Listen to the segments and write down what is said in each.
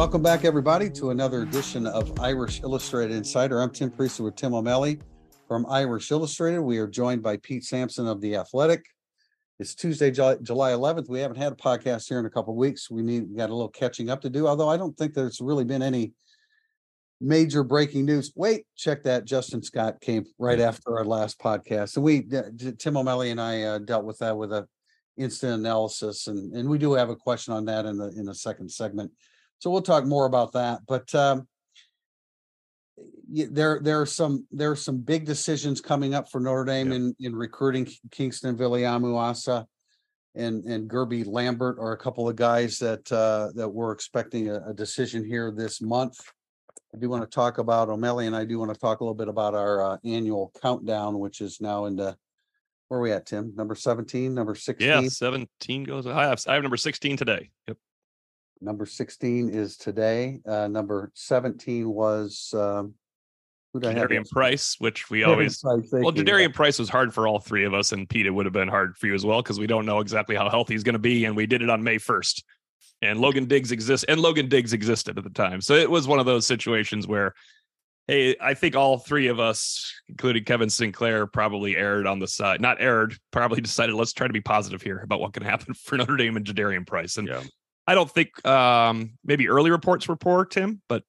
Welcome back, everybody, to another edition of Irish Illustrated Insider. I'm Tim Prister with Tim O'Malley from Irish Illustrated. We are joined by Pete Sampson of The Athletic. It's Tuesday, July, July 11th. We haven't had a podcast here in a couple weeks. We need we got a little catching up to do, although I don't think there's really been any major breaking news. Wait, check that. Justin Scott came right after our last podcast. And we, Tim O'Malley and I uh, dealt with that with a instant analysis. And, and we do have a question on that in the, in the second segment. So we'll talk more about that. But um, there, there are some, there are some big decisions coming up for Notre Dame Yeah. in, in recruiting Kingston Viliamu Asa and, and Gerby Lambert are a couple of guys that, uh, that we're expecting a, a decision here this month. I do want to talk about O'Malley and I do want to talk a little bit about our uh, annual countdown, which is now into where are we at, Tim? Number 17, number 16? Yeah, 17 goes. I have I have number 16 today. Yep. Number 16 is today. Uh, number 17 was um who did I have? Jadarian Price, which we always Price, thank well, you. Jadarian Price was hard for all three of us, and Pete, it would have been hard for you as well because we don't know exactly how healthy he's going to be, and we did it on May 1st. And Logan Diggs exists, and Logan Diggs existed at the time, so it was one of those situations where, hey, I think all three of us, including Kevin Sinclair, probably erred on the side, not erred, probably decided let's try to be positive here about what can happen for Notre Dame and Jadarian Price, and Yeah. I don't think um, maybe early reports were poor, Tim, but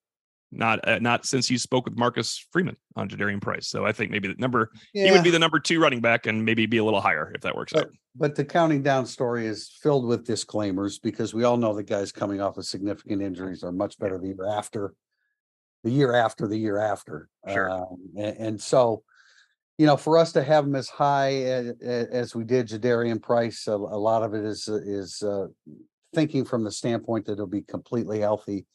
not uh, not since you spoke with Marcus Freeman on Jadarian Price. So I think maybe the number he would be the number two running back and maybe be a little higher if that works out. but the counting down story is filled with disclaimers because we all know the guys coming off of significant injuries are much better the year after. The year after the year after. Sure. Um, and, and so, you know, for us to have them as high a- a- as we did Jadarian Price, a, a lot of it is, is, uh, thinking from the standpoint that it'll be completely healthy.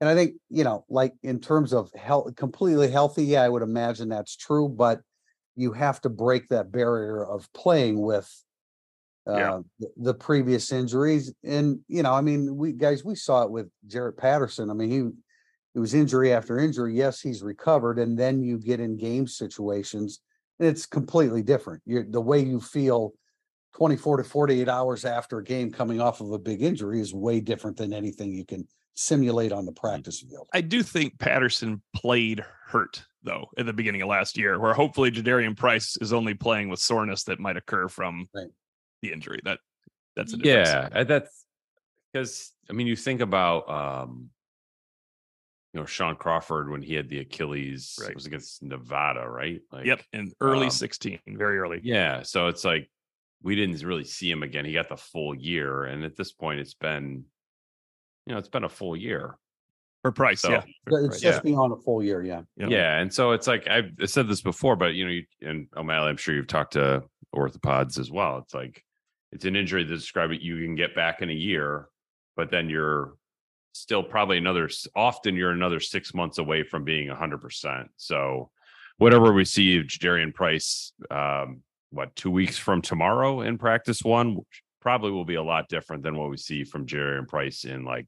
And I think, you know, like in terms of health, completely healthy, yeah, I would imagine that's true, but you have to break that barrier of playing with Yeah. uh, the, the previous injuries. And, you know, I mean, we guys, we saw it with Jarrett Patterson. I mean, he, it was injury after injury. Yes, he's recovered. And then you get in game situations and it's completely different. You're the way you feel 24 to 48 hours after a game coming off of a big injury is way different than anything you can simulate on the practice field. I do think Patterson played hurt though at the beginning of last year, where hopefully Jadarian Price is only playing with soreness that might occur from Right. the injury. That that's a difference. yeah uh, that's because i mean you think about um you know shaun crawford when he had the achilles Right. it was against nevada right like Yep. in early um, 16, very early. yeah so it's like we didn't really see him again he got the full year and at this point it's been you know it's been a full year For Price, so yeah. It's yeah. just beyond a full year. Yeah. Yeah. yeah and so it's like i've said this before but you know you and o'malley i'm sure you've talked to orthopods as well it's like it's an injury that describe it you can get back in a year but then you're still probably another often you're another six months away from being 100% so whatever we see of Jadarian price um what two weeks from tomorrow in practice one which probably will be a lot different than what we see from Jadarian price in like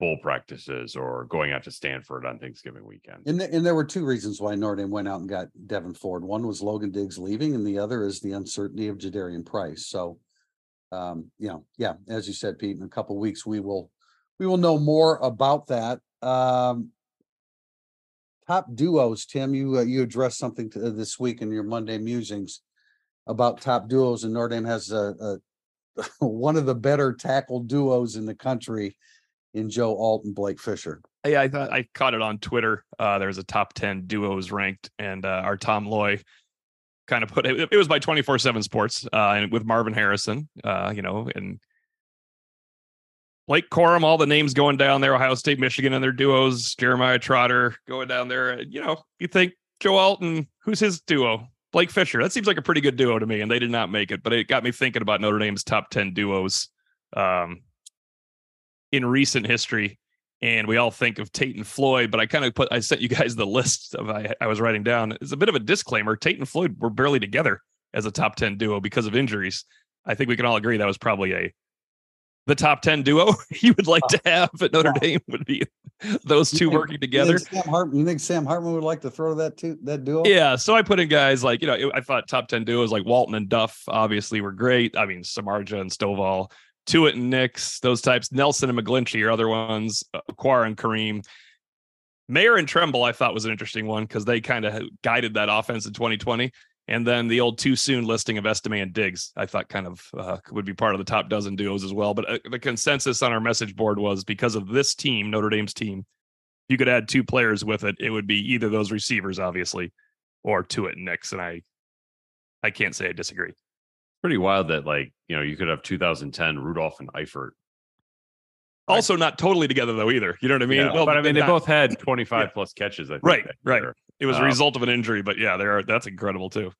full practices or going out to stanford on thanksgiving weekend And, and there were two reasons why Notre went out and got Devyn Ford. One was Logan Diggs leaving and the other is the uncertainty of Jadarian Price. So, um, you know, yeah, as you said, Pete, in a couple weeks, we will, we will know more about that. Um, top duos, Tim, you, uh, you addressed something to, this week in your Monday musings about top duos and Notre Dame has a, a one of the better tackle duos in the country in Joe Alt and Blake Fisher. Yeah, I thought I caught it on Twitter. Uh, there's a top 10 duos ranked, and uh, our Tom Loy kind of put it, it was by 24 7 sports uh, and with Marvin Harrison, uh, you know, and Blake Corum, all the names going down there, Ohio State, Michigan, and their duos, Jeremiah Trotter going down there. You know, you think Joe Alton, who's his duo? Blake Fisher. That seems like a pretty good duo to me, and they did not make it, but it got me thinking about Notre Dame's top 10 duos um, in recent history and we all think of Tate and Floyd, but I kind of put I sent you guys the list of I, I was writing down. It's a bit of a disclaimer. Tate and Floyd were barely together as a top 10 duo because of injuries. I think we can all agree that was probably a the top 10 duo you would like to have at Notre Dame would be those two think- working You together. think Sam Hartman, you think Sam Hartman would like to throw that to that duo? Yeah, so I put in guys like you know I thought top ten duos like Walton and Duff obviously were great. I mean Samardzija and Stovall, Tuitt and Nix, those types. Nelson and McGlinchey are other ones. Uh, Okwara and Kareem. Mayer and Tremble, I thought was an interesting one because they kind of guided that offense in 2020. And then the old too soon listing of Estime and Diggs, I thought kind of uh, would be part of the top dozen duos as well. But uh, the consensus on our message board was because of this team, Notre Dame's team, you could add two players with it. It would be either those receivers, obviously, or Tuitt and Nix. And I, I can't say I disagree. Pretty wild that like you know you could have 2010 Rudolph and Eifert. Also, not totally together though either. You know what I mean? Yeah, but I mean they not- both had 25 plus catches. I think, Right, right. year. It was a um, result of an injury, but yeah, there are. That's incredible too.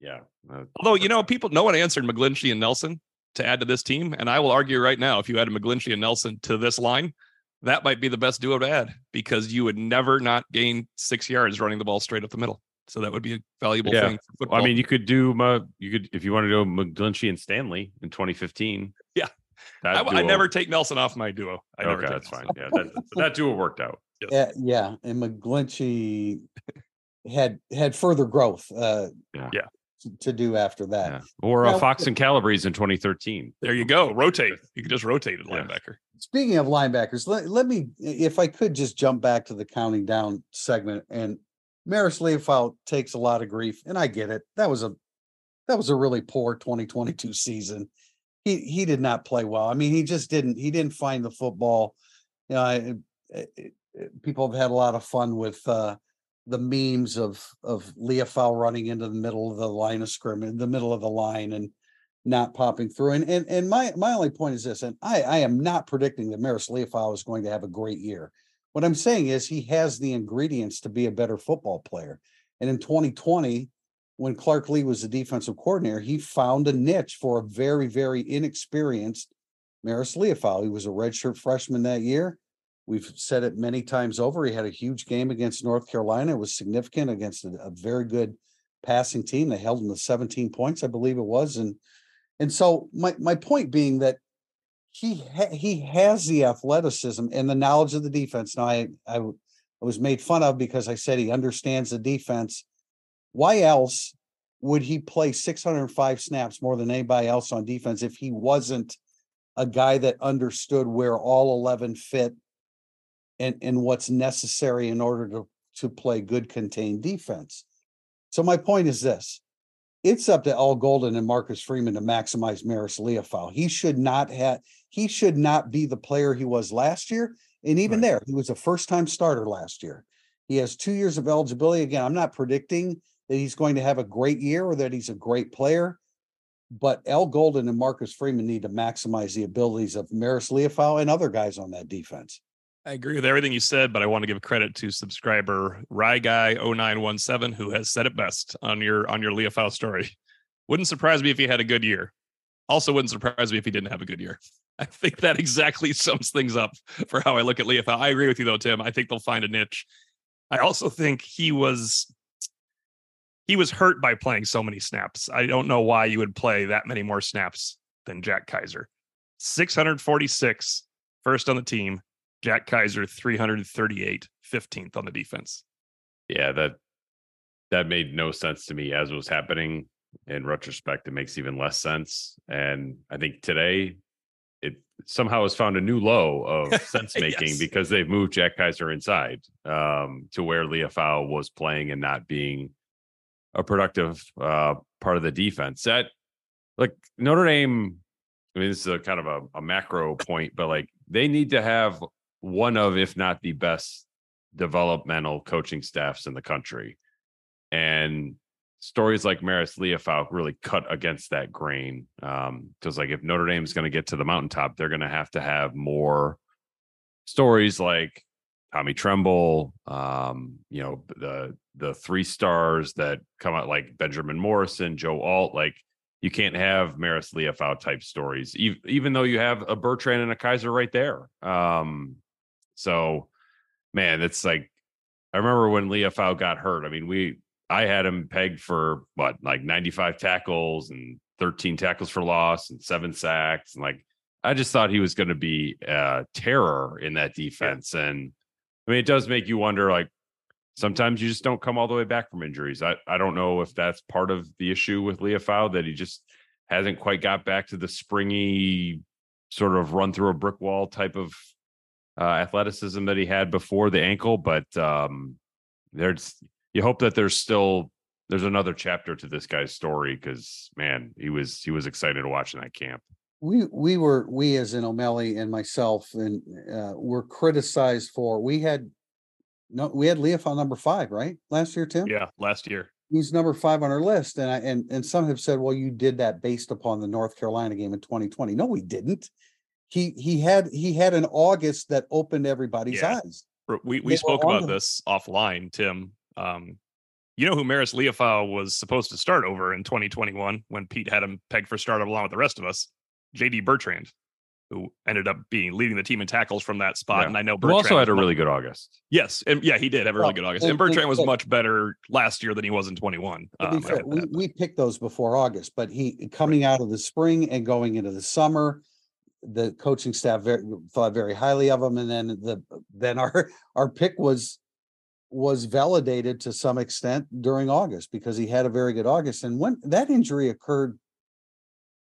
Yeah. Uh, Although you know, people, no one answered McGlinchey and Nelson to add to this team, and I will argue right now, if you added McGlinchey and Nelson to this line, that might be the best duo to add because you would never not gain six yards running the ball straight up the middle. So that would be a valuable Yeah. thing for football. Well, I mean, you could do my, you could if you want to do McGlinchey and Stanley in 2015. Yeah. that I, I never take Nelson off my duo. I okay, that's fine. Nelson. Yeah, that, that duo worked out. Yeah, yeah, and McGlinchey had had further growth. Uh, Yeah. Yeah. to- To do after that. Yeah. Or uh, Now- Fox and Calabrese in 2013. There you go. Rotate. You can just rotate at Yeah. linebacker. Speaking of linebackers, let, let me, if I could just jump back to the counting down segment and Marist Liufau takes a lot of grief and I get it. That was a, that was a really poor twenty twenty-two season. He, he did not play well. I mean, he just didn't, he didn't find the football. You know, I, people have had a lot of fun with, uh, the memes of, of Liufau running into the middle of the line of scrimmage, in the middle of the line and not popping through. And and and my my only point is this, and I I am not predicting that Marist Liufau is going to have a great year. What I'm saying is he has the ingredients to be a better football player. And in 2020, when Clark Lea was the defensive coordinator, he found a niche for a very, very inexperienced Marist Liufau. He was a redshirt freshman that year. We've said it many times over. He had a huge game against North Carolina. It was significant against a, a very good passing team. They held him to 17 points, I believe it was. And and so my my point being that he ha- he has the athleticism and the knowledge of the defense. Now I, I was made fun of because I said he understands the defense. Why else would he play 605 snaps more than anybody else on defense if he wasn't a guy that understood where all 11 fit and and what's necessary in order to to play good contained defense? So my point is this it's up to Al Golden and Marcus Freeman to maximize Marist Liufau. He should not have he should not be the player he was last year. And even Right. there, he was a first-time starter last year. He has two years of eligibility. Again, I'm not predicting that he's going to have a great year or that he's a great player. But Al Golden and Marcus Freeman need to maximize the abilities of Marist Liufau and other guys on that defense. I agree with everything you said, but I want to give credit to subscriber Rye Guy 0917 who has said it best on your on your Liufau story. Wouldn't surprise me if he had a good year. Also, wouldn't surprise me if he didn't have a good year. I think that exactly sums things up for how I look at Liufau. I agree with you though, Tim. I think they'll find a niche. I also think he was he was hurt by playing so many snaps. I don't know why you would play that many more snaps than Jack Kaiser. 646 first on the team, Jack Kaiser 338, 15th on the defense. Yeah, that that made no sense to me as it was happening. In retrospect, it makes even less sense. And I think today it somehow has found a new low of sense making Yes. because they've moved Jack Kaiser inside um, to where Liufau was playing and not being a productive uh, part of the defense. That like Notre Dame, I mean, this is a kind of a, a macro point, but like they need to have one of, if not the best developmental coaching staffs in the country. And stories like Marist Liufau really cut against that grain. Um, because like if Notre Dame's going to get to the mountaintop, they're going to have to have more stories like Tommy Tremble, um, you know, the the three stars that come out like Benjamin Morrison, Joe Alt, like you can't have Marist Liufau type stories, even, even though you have a Bertrand and a Kaiser right there. Um, so man, it's like I remember when Liufau got hurt. I mean, we I had him pegged for what like 95 tackles and 13 tackles for loss and seven sacks. And like I just thought he was going to be uh terror in that defense. And I mean, it does make you wonder like sometimes you just don't come all the way back from injuries. I, I don't know if that's part of the issue with Liufau that he just hasn't quite got back to the springy sort of run through a brick wall type of uh, athleticism that he had before the ankle, but um, there's you hope that there's still there's another chapter to this guy's story because man, he was he was excited to watch in that camp. We, we were, we as in O'Malley and myself and, uh, were criticized for, we had. No, we had Liufau number five, right? Last year, Tim? Yeah, last year. He's number five on our list and I, and, and some have said, well, you did that based upon the North Carolina game in twenty twenty. No, we didn't. He, he had, he had an August that opened everybody's Yeah. eyes. R- We They we spoke about this offline, Tim. Um, you know who Marist Liufau was supposed to start over in 2021 when Pete had him pegged for startup along with the rest of us? JD Bertrand, who ended up being leading the team in tackles from that spot. Yeah. And I know Who Bertrand also had a really good August. yes, and yeah, he did have a really Well, good August. and- And Bertrand was much better last year than he was in 21. Um, fair, we, we picked those before August, but he, coming out of the spring and going into the summer. The coaching staff very, thought very highly of him and then the, then our, our pick was. Was validated to some extent during August because he had a very good August and when that injury occurred.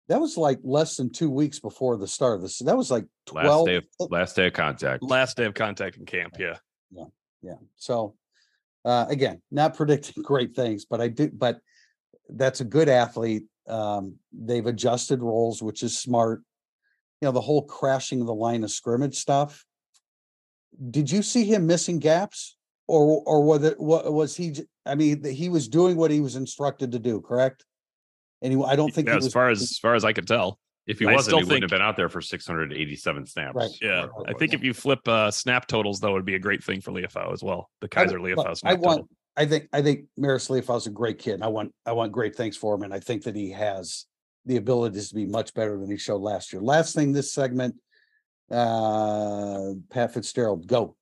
That was like less than two weeks before the start of this. That was like Last twelve. day of last day of contact. last day of contact in camp. Yeah. Yeah, Yeah. so, uh, again, not predicting great things, but I do, but that's a good athlete. Um, they've adjusted roles, which is smart. You know, the whole crashing the line of scrimmage stuff. Did you see him missing gaps? Or, or was it, what was he, I mean, he was doing what he was instructed to do, correct? And he, I don't think. he Yeah, as was- far as as far as I could tell. If he I wasn't, still he wouldn't have been out there for 687 snaps. Right. Yeah, Right, I think right. if you flip uh, snap totals, though, it would be a great thing for Liufau as well. The Kaiser w- Liufau look, I want, total. I think, I think Marist Liufau's a great kid. and I want, I want great things for him, and I think that he has the abilities to be much better than he showed last year. Last thing, this segment, uh, Pat Fitzgerald, go.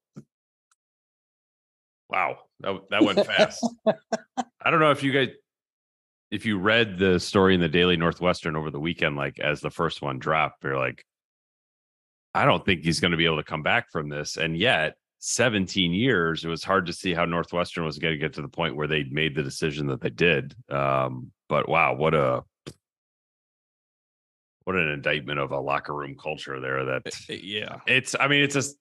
Wow, that, that went fast. I don't know if you guys, if you read the story in the Daily Northwestern over the weekend, like as the first one dropped, you're like, I don't think he's going to be able to come back from this. And yet, 17 years, it was hard to see how Northwestern was going to get to the point where they made the decision that they did. Um, but wow, what a what an indictment of a locker room culture there that Yeah, it's i mean it's just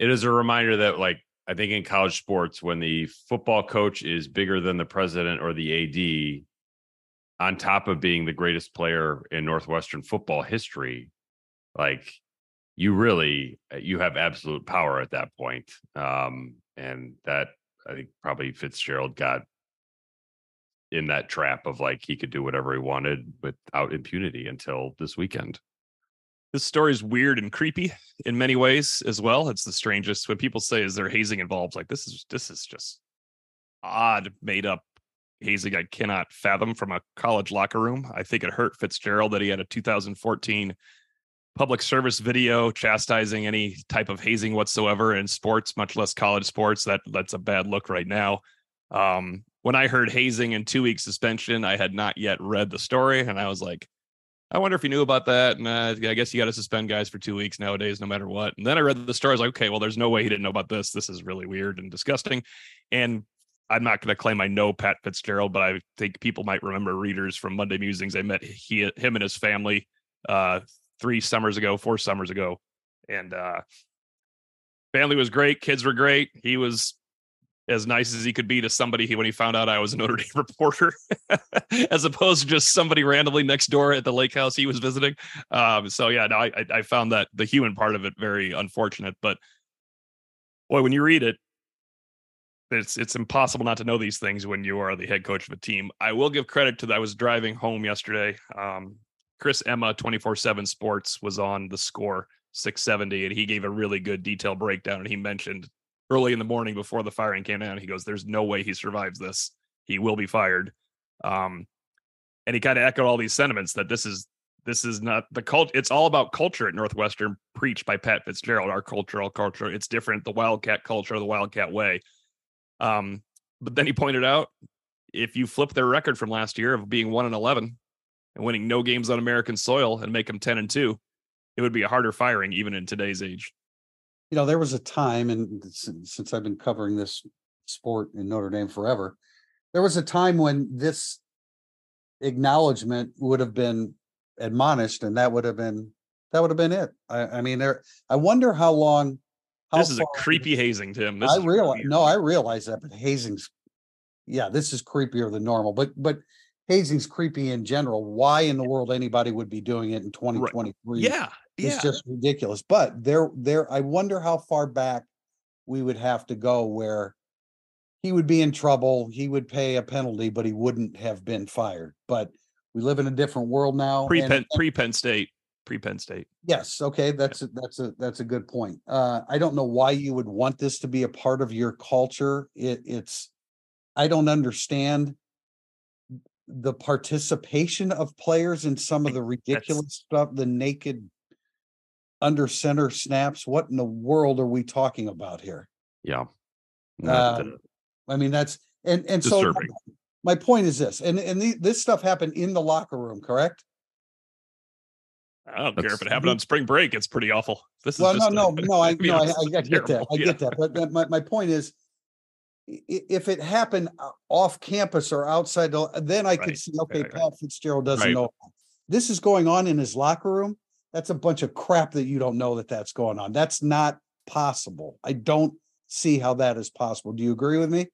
it is a reminder that like i think in college sports when the football coach is bigger than the president or the ad on top of being the greatest player in northwestern football history like you really uh, you have absolute power at that point um and that i think probably fitzgerald got in that trap of like he could do whatever he wanted without impunity until this weekend this story is weird and creepy in many ways as well. It's the strangest when people say, "Is there hazing involved?" Like this is this is just odd, made up hazing. I cannot fathom from a college locker room. I think it hurt Fitzgerald that he had a 2014 public service video chastising any type of hazing whatsoever in sports, much less college sports. That that's a bad look right now. Um, when I heard hazing and two week suspension, I had not yet read the story, and I was like, I wonder if you knew about that. And uh, I guess you got to suspend guys for two weeks nowadays, no matter what. And then I read the story. I was like, okay, well, there's no way he didn't know about this. This is really weird and disgusting. And I'm not going to claim I know Pat Fitzgerald, but I think people might remember readers from Monday Musings. I met he, him and his family uh, three summers ago, four summers ago, and uh, family was great. Kids were great. He was as nice as he could be to somebody he, when he found out I was a Notre Dame reporter, as opposed to just somebody randomly next door at the lake house he was visiting. Um, so yeah, no, I I found that the human part of it very unfortunate, but boy, when you read it, it's it's impossible not to know these things when you are the head coach of a team. I will give credit to that. I was driving home yesterday. Um, Chris Emma, 24 7 Sports, was on the score 670, and he gave a really good detailed breakdown. And he mentioned early in the morning before the firing came down, he goes, There's no way he survives this. He will be fired. Um, and he kind of echoed all these sentiments that this is this is not the cult. It's all about culture at Northwestern, preached by Pat Fitzgerald. Our cultural culture, it's different. The Wildcat culture, the Wildcat way. Um, but then he pointed out if you flip their record from last year of being one and eleven and winning no games on American soil and make them ten and two, it would be a harder firing even in today's age. You know, there was a time, and since, since I've been covering this sport in Notre Dame forever, there was a time when this acknowledgement would have been admonished, and that would have been That would have been it. I, I mean, there, I wonder how long. How This is a creepy hazing, Tim. This I realize, no, I realize that, but hazing's. Yeah, this is creepier than normal, but, but hazing's creepy in general. Why in the world anybody would be doing it in twenty twenty-three? Yeah, It's just ridiculous, but there, there, I wonder how far back we would have to go where. He would be in trouble, he would pay a penalty, but he wouldn't have been fired, but we live in a different world now. Pre and- Penn pre Penn State. Pre Penn State. Yes, okay, that's a, that's a, that's a good point. Uh, I don't know why you would want this to be a part of your culture. It, it's, I don't understand. The participation of players in some of the ridiculous stuff, the naked. Under center snaps, what in the world are we talking about here? Yeah. Uh, I mean, that's, and, and so. Disturbing. My point is this, and, and the, this stuff happened in the locker room, correct? I don't care if it happened on spring break. It's pretty awful. This is Well, no, a- no, no, I, no, I, I is I get that, I yeah. get that, but my, my point is. i- i- if it happened uh, off campus or outside, uh, then I could see, okay, right, right. Pat Fitzgerald doesn't Right. know. This is going on in his locker room, that's a bunch of crap that you don't know that that's going on, that's not possible. I don't see how that is possible, do you agree with me?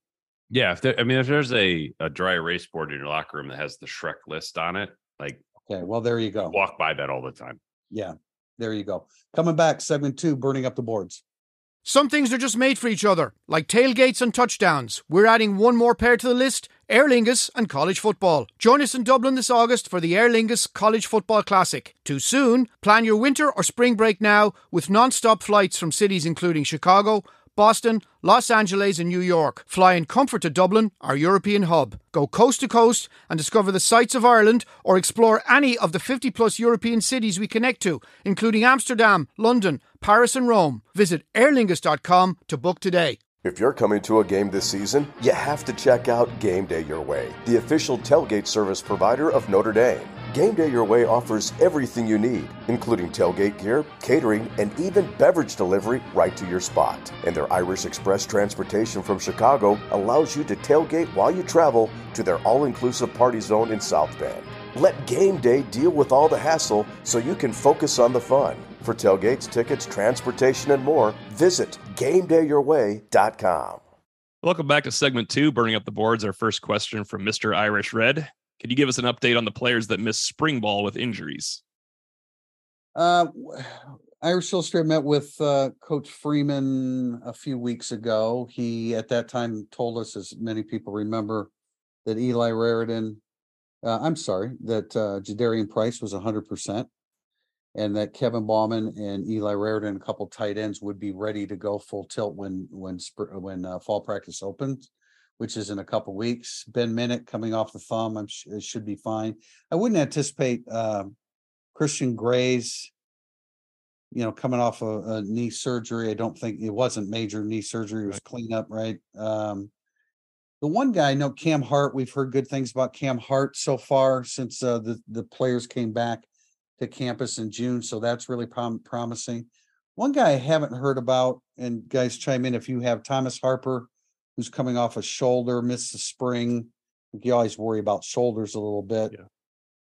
yeah. If there, I mean, if there's a, a dry erase board in your locker room that has the Shrek list on it, like Okay, well, there you go, walk by that all the time. yeah, there you go. Coming back, segment two, burning up the boards. Some things are just made for each other, like tailgates and touchdowns. We're adding one more pair to the list Aer Lingus and college football. Join us in Dublin this August for the Aer Lingus College Football Classic. Too soon? Plan your winter or spring break now with non stop flights from cities including Chicago, Boston, Los Angeles, and New York. Fly in comfort to Dublin, our European hub. Go coast to coast and discover the sights of Ireland or explore any of the 50 plus European cities we connect to, including Amsterdam, London, Paris, and Rome. Visit aerlingus.com to book today. If you're coming to a game this season, you have to check out Game Day Your Way, the official tailgate service provider of Notre Dame. Game Day Your Way offers everything you need, including tailgate gear, catering, and even beverage delivery right to your spot. And their Irish Express transportation from Chicago allows you to tailgate while you travel to their all inclusive party zone in South Bend. Let Game Day deal with all the hassle so you can focus on the fun. For tailgates, tickets, transportation, and more, visit GameDayYourWay.com. Welcome back to segment two, burning up the boards. Our first question from Mr. Irish Red. Could you give us an update on the players that missed spring ball with injuries? Uh, Irish Illustrated met with uh, Coach Freeman a few weeks ago. He, at that time, told us, as many people remember, that Eli Raridon, uh, I'm sorry, that uh, Jadarian Price was hundred percent. And that Kevin Bauman and Eli Raridon, a couple tight ends, would be ready to go full tilt when, when, when uh, fall practice opens, which is in a couple weeks. Ben Minich coming off the thumb, I'm, it should be fine. I wouldn't anticipate, um, Christian Gray's, you know, coming off a, a knee surgery. I don't think it wasn't major knee surgery. It was cleanup, right? Um, the one guy I know, Cam Hart, we've heard good things about Cam Hart so far since uh, the, the players came back to campus in June. So that's really prom- promising. One guy I haven't heard about, and guys chime in if you have Thomas Harper, who's coming off a shoulder, missed the spring. You always worry about shoulders a little bit Yeah.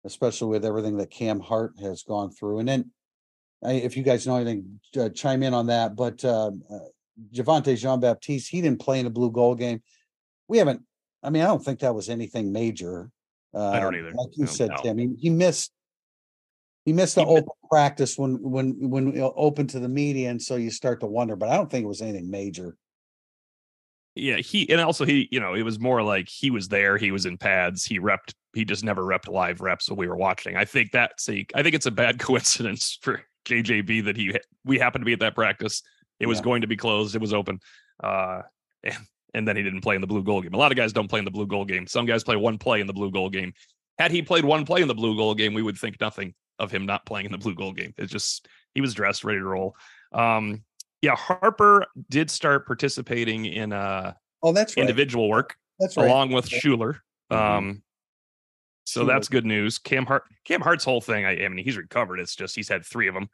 especially with everything that Cam Hart has gone through. And then, I, if you guys know anything, uh, chime in on that. But um, uh, Javontae Jean Baptiste, he didn't play in a blue gold game. We haven't. I mean, I don't think that was anything major. Uh, don't either. Like you No, said, no. Tim, he, he missed. He missed the He open practice when when when it opened to the media, and so you start to wonder. But I don't think it was anything major. Yeah, he and also he, you know, it was more like he was there, he was in pads, he repped, he just never repped live reps when we were watching. I think that's a I think it's a bad coincidence for JJB that he we happened to be at that practice. It was Yeah. going to be closed, it was open. Uh and and then he didn't play in the blue gold game. A lot of guys don't play in the blue gold game. Some guys play one play in the blue gold game. Had he played one play in the blue gold game, we would think nothing of him not playing in the blue gold game. It's just he was dressed, ready to roll. Um yeah, Harper did start participating in uh Oh, that's right. individual work That's right. along with Schuler. Mhm. Um, so Schuler. that's good news. Cam Hart, Cam Hart's whole thing. I, I mean, he's recovered. It's just he's had three of them,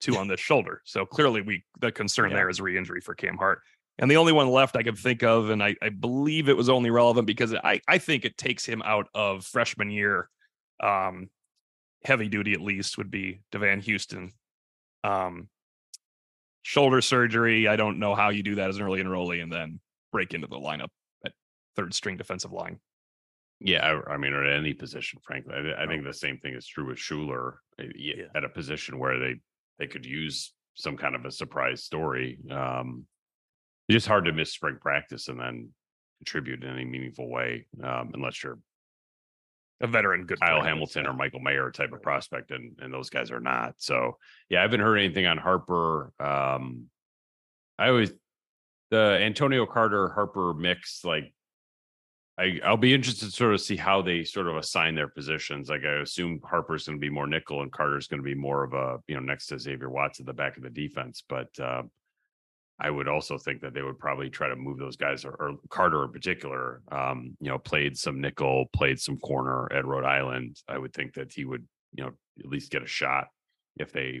two on the shoulder. So clearly, we the concern Yeah. there is re-injury for Cam Hart. And the only one left I could think of, and I, I believe it was only relevant because I, I think it takes him out of freshman year, um, heavy duty at least would be Devan Houstan. Um, shoulder surgery. I don't know how you do that as an early enrollee and then break into the lineup at third string defensive line. Yeah, I, I mean, or at any position, frankly, I, I think the same thing is true with Schuler uh, Yeah. at a position where they they could use some kind of a surprise story. Um, it's just hard to miss spring practice and then contribute in any meaningful way, um, unless you're A veteran, good Kyle player. Hamilton or Michael Mayer type of prospect, and and those guys are not. So yeah, I haven't heard anything on Harper. Um, I always the Antonio Carter Harper mix like. I, I'll be interested to sort of see how they sort of assign their positions. Like I assume Harper's going to be more nickel and Carter's going to be more of a you know next to Xavier Watts at the back of the defense. But uh, I would also think that they would probably try to move those guys, or, or Carter in particular. Um, you know, played some nickel, played some corner at Rhode Island. I would think that he would, you know, at least get a shot if they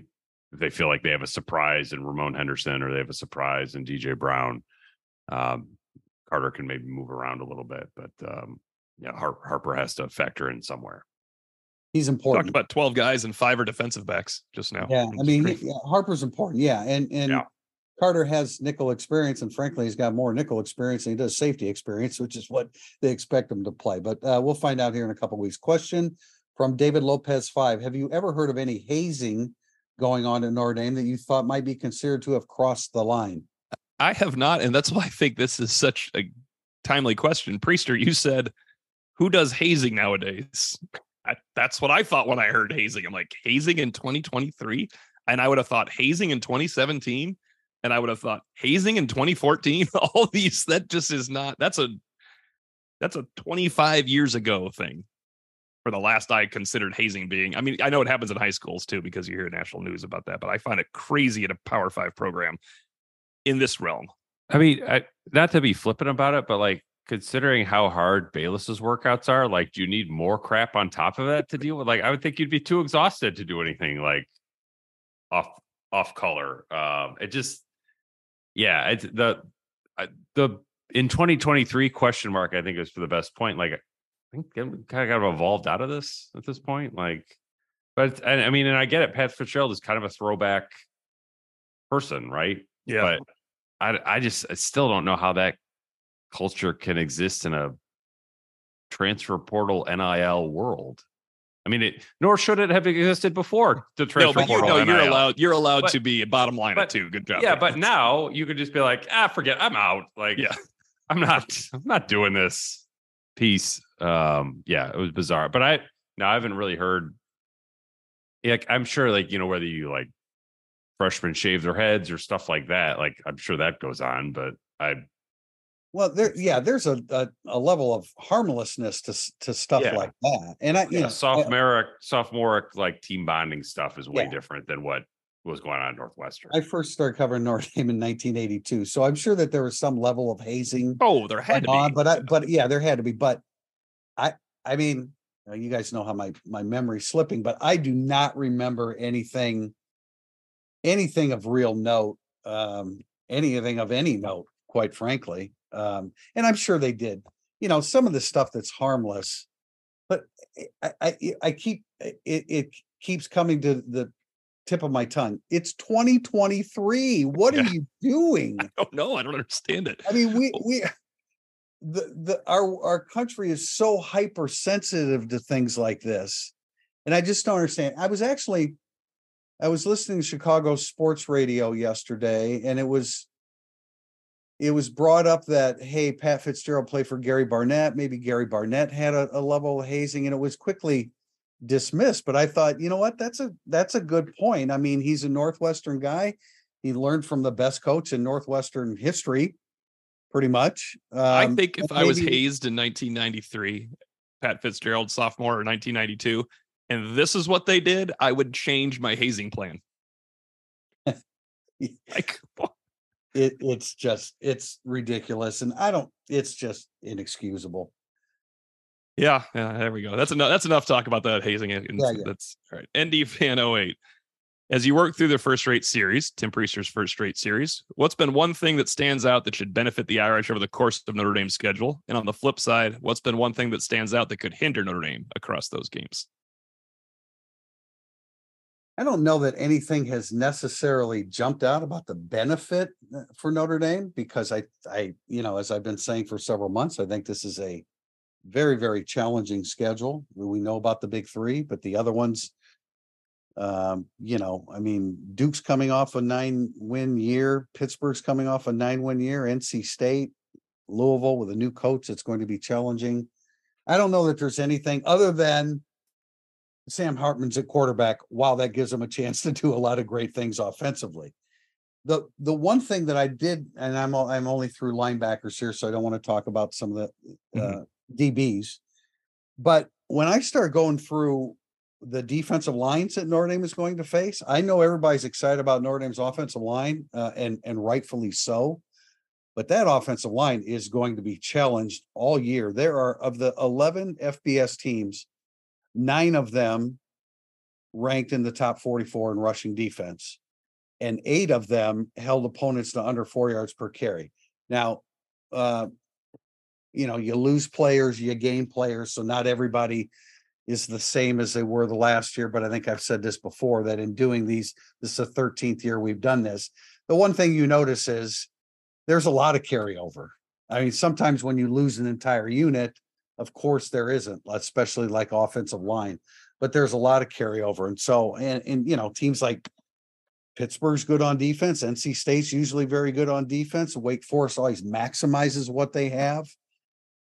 if they feel like they have a surprise in Ramon Henderson or they have a surprise in DJ Brown. Um, Carter can maybe move around a little bit, but um, yeah, Har- Harper has to factor in somewhere. He's important. Talked about 12 guys and five are defensive backs just now. Yeah, I mean, pretty- he- yeah, Harper's important. Yeah, and and Yeah. Carter has nickel experience, and frankly, he's got more nickel experience than he does safety experience, which is what they expect him to play. But uh, we'll find out here in a couple weeks. Question from David Lopez five: Have you ever heard of any hazing going on at Notre Dame that you thought might be considered to have crossed the line? I have not, and that's why I think this is such a timely question. Prister, you said, "Who does hazing nowadays?" I, that's what I thought when I heard hazing. I'm like, hazing in 2023, and I would have thought hazing in 2017, and I would have thought hazing in 2014. All these that just is not. That's a that's a 25 years ago thing. For the last I considered hazing being, I mean, I know it happens in high schools too because you hear national news about that, but I find it crazy at a Power Five program in this realm. I mean, I, not to be flippant about it, but like considering how hard Balis's workouts are, like, do you need more crap on top of that to deal with? Like, I would think you'd be too exhausted to do anything like off off color. Um, it just, yeah, it's the uh, the in 2023 question mark. I think is for the best point. Like, I think kind of got evolved out of this at this point. Like, but and I mean, and I get it. Pat Fitzgerald is kind of a throwback person, right? Yeah. But I I just I still don't know how that culture can exist in a transfer portal NIL world. I mean, it nor should it have existed before the no, transfer but you portal. know you're allowed you're allowed But- to be a bottom line but- at two. Good job. Yeah, but now you could just be like, ah, forget, I'm out. Like, Yeah. I'm not, I'm not doing this piece. Um, yeah, it was bizarre, but I now I haven't really heard. Like, I'm sure, like you know, whether you like freshmen shave their heads or stuff like that. Like, I'm sure that goes on, but I Well, there, yeah, there's a, a a level of harmlessness to to stuff Yeah. like that, and I, you yeah, know, I- sophomoric, sophomoric like team bonding stuff is way Yeah. different than what was going on at Northwestern. I first started covering Notre Dame in 1982, so I'm sure that there was some level of hazing oh, there had to on, be. but I, but yeah, there had to be. But I, I mean, you guys know how my my memory's slipping, but I do not remember anything, anything of real note, um, anything of any note, quite frankly. Um, and I'm sure they did. You know, some of the stuff that's harmless, but I, I, I keep it, it keeps coming to the tip of my tongue. It's 2023. What are you doing? oh no, I don't understand it. I mean, we we the the our our country is so hypersensitive to things like this. And I just don't understand. I was actually I was listening to Chicago sports radio yesterday and it was it was brought up that hey, Pat Fitzgerald played for Gary Barnett. Maybe Gary Barnett had a, a level of hazing, and it was quickly dismissed. But I thought, you know what, that's a that's a good point. I mean, he's a Northwestern guy. He learned from the best coach in Northwestern history, pretty much. I Um, think if and I was hazed in 1993, Pat Fitzgerald sophomore or 1992, and this is what they did, I would change my hazing plan. like, it it's just it's ridiculous, and I don't. It's just inexcusable. yeah, yeah, there we go. That's enough. That's enough talk about that hazing. Yeah, yeah. That's all right. ND fan 08. As you work through the first rate series, Tim Prister's first rate series, what's been one thing that stands out that should benefit the Irish over the course of Notre Dame's schedule? And on the flip side, what's been one thing that stands out that could hinder Notre Dame across those games? I don't know that anything has necessarily jumped out about the benefit uh, for Notre Dame because I, I, you know, as I've been saying for several months, I think this is a very, very challenging schedule. We know about the big three, but the other ones, um, you know, I mean, Duke's coming off a nine win year, Pittsburgh's coming off a nine win year, NC State, Louisville with a new coach, it's going to be challenging. I don't know that there's anything other than Sam Hartman's at quarterback, while that gives him a chance to do a lot of great things offensively. The the one thing that I did, and I'm I'm only through linebackers here, so I don't want to talk about some of the uh, DBs. But when I start going through the defensive lines that Notre Dame is going to face, I know everybody's excited about Notre Dame's offensive line, uh, and and rightfully so. But that offensive line is going to be challenged all year. There are of the 11 FBS teams, nine of them ranked in the top 44 in rushing defense, and eight of them held opponents to under four yards per carry. Now, uh, you know, you lose players, you gain players, so not everybody is the same as they were the last year. But I think I've said this before that in doing these, this is the 13th year we've done this. The one thing you notice is there's a lot of carryover. I mean, sometimes when you lose an entire unit, of course there isn't, especially like offensive line, but there's a lot of carryover. And so, and, and you know, teams like Pittsburgh's good on defense, NC State's usually very good on defense. Wake Forest always maximizes what they have.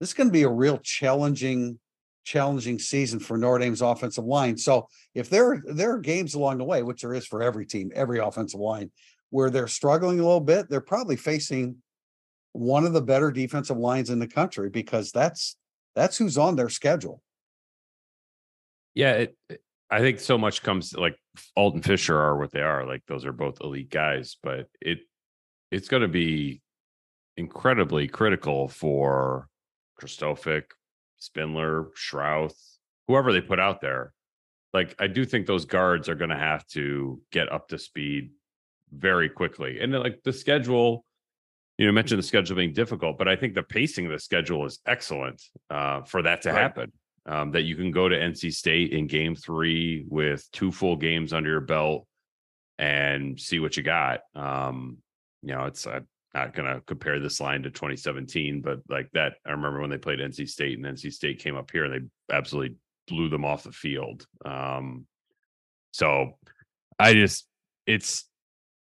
This is going to be a real challenging, challenging season for Notre Dame's offensive line. So if there there are games along the way, which there is for every team, every offensive line, where they're struggling a little bit, they're probably facing one of the better defensive lines in the country because that's that's who's on their schedule. Yeah, it, I think so much comes like Alton Fisher are what they are. Like those are both elite guys, but it it's going to be incredibly critical for Christophic, Spindler, Schrauth, whoever they put out there. Like I do think those guards are going to have to get up to speed very quickly, and like the schedule. You know, mentioned the schedule being difficult, but I think the pacing of the schedule is excellent uh, for that to Right. happen um, that you can go to NC State in game three with two full games under your belt and see what you got. Um, you know, it's I'm not going to compare this line to 2017, but like that, I remember when they played NC State and NC State came up here and they absolutely blew them off the field. Um, so I just, it's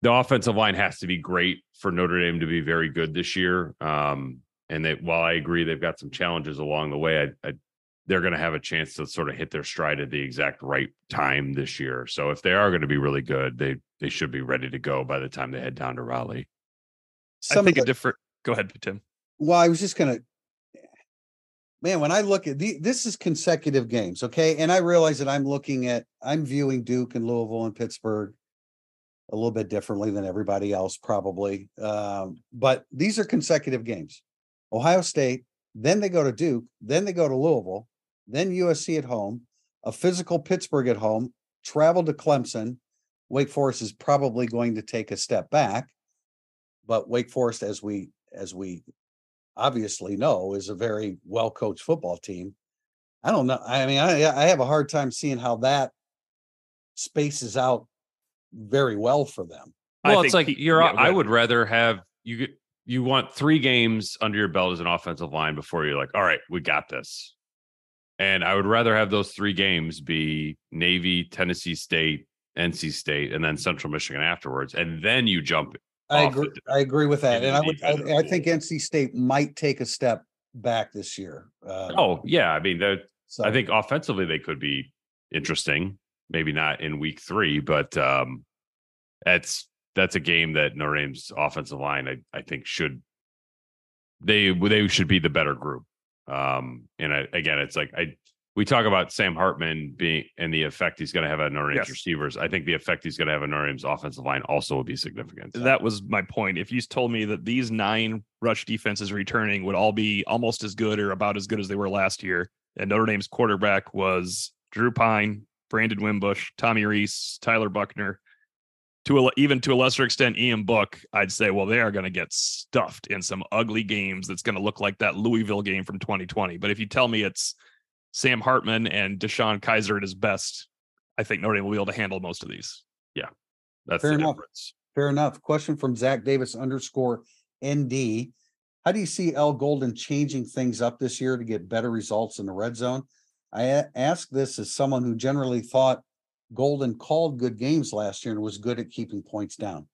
the offensive line has to be great for Notre Dame to be very good this year. Um, and they, while I agree they've got some challenges along the way, I, I they're going to have a chance to sort of hit their stride at the exact right time this year. So if they are going to be really good, they they should be ready to go by the time they head down to Raleigh. I Some of think a different. Go ahead, Tim. Well, I was just gonna, man, when I look at the, this is consecutive games, okay? And I realize that I'm looking at, I'm viewing Duke and Louisville and Pittsburgh a little bit differently than everybody else, probably. Um, but these are consecutive games. Ohio State, then they go to Duke, then they go to Louisville, then USC at home, a physical Pittsburgh at home, travel to Clemson. Wake Forest is probably going to take a step back, but Wake Forest, as we as we obviously know is a very well coached football team. I don't know. I mean, I I have a hard time seeing how that spaces out very well for them. I Well, it's like he- you're. yeah, I would rather have you. You want three games under your belt as an offensive line before you're like, all right, we got this. And I would rather have those three games be Navy, Tennessee State, NC State, and then Central Michigan afterwards, and then you jump. I Off the agree. I agree with that, and I would. I, I think. NC State might take a step back this year. Uh, Oh yeah, I mean, that so I think offensively they could be interesting. Maybe not in week three, but um, that's that's a game that Notre Dame's offensive line I, I think should they they should be the better group. Um, and I, again, it's like I we talk about Sam Hartman being and the effect he's going to have on Notre Dame's Yes. receivers. I think the effect he's going to have on Notre Dame's offensive line also will be significant. That was my point. If you told me that these nine rush defenses returning would all be almost as good or about as good as they were last year, and Notre Dame's quarterback was Drew Pyne, Brandon Wimbush, Tommy Rees, Tyler Buchner, to a, even to a lesser extent Ian Book, I'd say, well, they are going to get stuffed in some ugly games. That's going to look like that Louisville game from 2020. But if you tell me it's Sam Hartman and DeShone Kizer at his best, I think Notre Dame will be able to handle most of these. Yeah, that's Fair the enough. difference. Fair enough. Question from Zach Davis underscore ND. How do you see Al Golden changing things up this year to get better results in the red zone? I ask this as someone who generally thought Golden called good games last year and was good at keeping points down.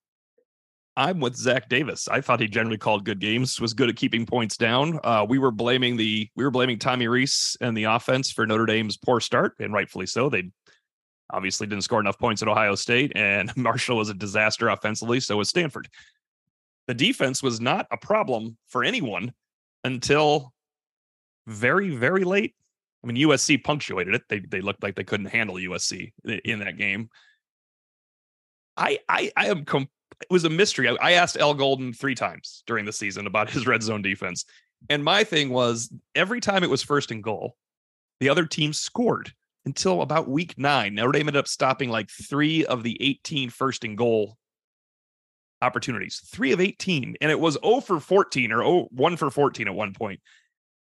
I'm with Zach Davis. I thought he generally called good games, was good at keeping points down. Uh, we were blaming the we were blaming Tommy Rees and the offense for Notre Dame's poor start, and rightfully so. They obviously didn't score enough points at Ohio State, and Marshall was a disaster offensively. So was Stanford. The defense was not a problem for anyone until very, very late. I mean, USC punctuated it. They they looked like they couldn't handle USC in that game. I I I am com- it was a mystery. I, I asked Al Golden three times during the season about his red zone defense. And my thing was every time it was first and goal, the other team scored until about week nine. Notre Dame ended up stopping like three of the 18 first and goal opportunities, three of 18. And it was 0 for 14 or 0, 1 for 14 at one point.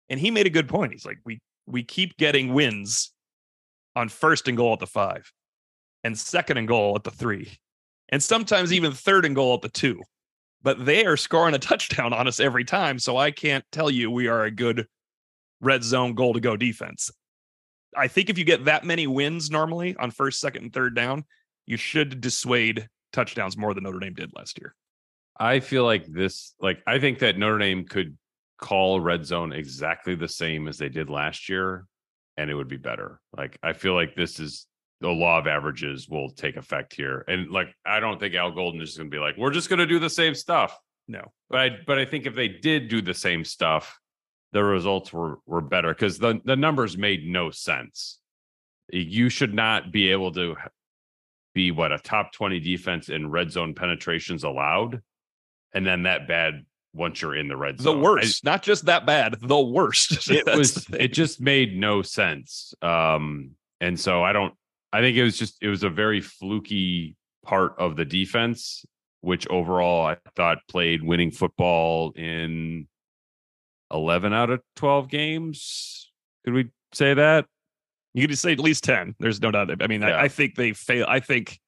And he made a good point. He's like, we we keep getting wins on first and goal at the five and second and goal at the three and sometimes even third and goal at the two. But they are scoring a touchdown on us every time. So I can't tell you we are a good red zone goal to go defense. I think if you get that many wins normally on first, second, and third down, you should dissuade touchdowns more than Notre Dame did last year. I feel like this, like, I think that Notre Dame could call red zone exactly the same as they did last year, and it would be better. Like, I feel like this is the law of averages will take effect here. And like, I don't think Al Golden is going to be like, we're just going to do the same stuff. No. But I, but I think if they did do the same stuff, the results were were better because the the numbers made no sense. You should not be able to be what a top 20 defense in red zone penetrations allowed and then that bad once you're in the red The zone. I- worst, not just that bad, the worst. it was it just made no sense. Um and so I don't I think it was just it was a very fluky part of the defense which overall I thought played winning football in 11 out of 12 games. Could we say that? You could say at least 10. There's no doubt. I mean, Yeah. I, I think they fail. I think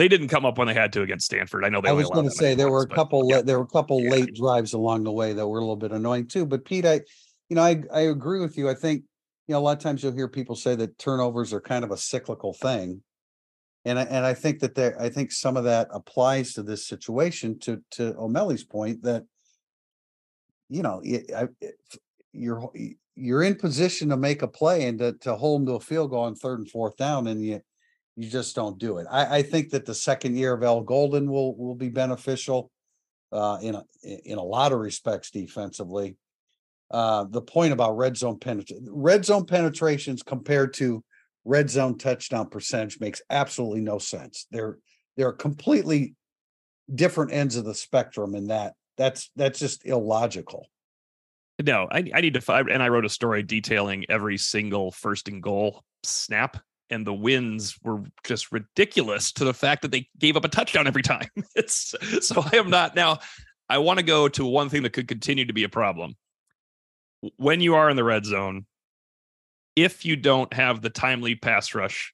they didn't come up when they had to against Stanford. I know they I was going to say there were a points, but couple, yeah. there were a couple Yeah. late drives along the way that were a little bit annoying too. But Pete, I, you know, I, I agree with you. I think, you know, a lot of times you'll hear people say that turnovers are kind of a cyclical thing. And I, and I think that there, I think some of that applies to this situation to, to O'Malley's point that, you know, it- I- it- you're, you're in position to make a play and to, to hold them to a field goal on third and fourth down and you, you just don't do it. I, I think that the second year of Al Golden will, will be beneficial uh, in a, in a lot of respects defensively. Uh, the point about red zone penetration, red zone penetrations compared to red zone touchdown percentage makes absolutely no sense. They're, they're completely different ends of the spectrum in that that's, that's just illogical. No, I, I need to find, and I wrote a story detailing every single first and goal snap, and the wins were just ridiculous to the fact that they gave up a touchdown every time. It's so I am not now. I want to go to one thing that could continue to be a problem when you are in the red zone. If you don't have the timely pass rush,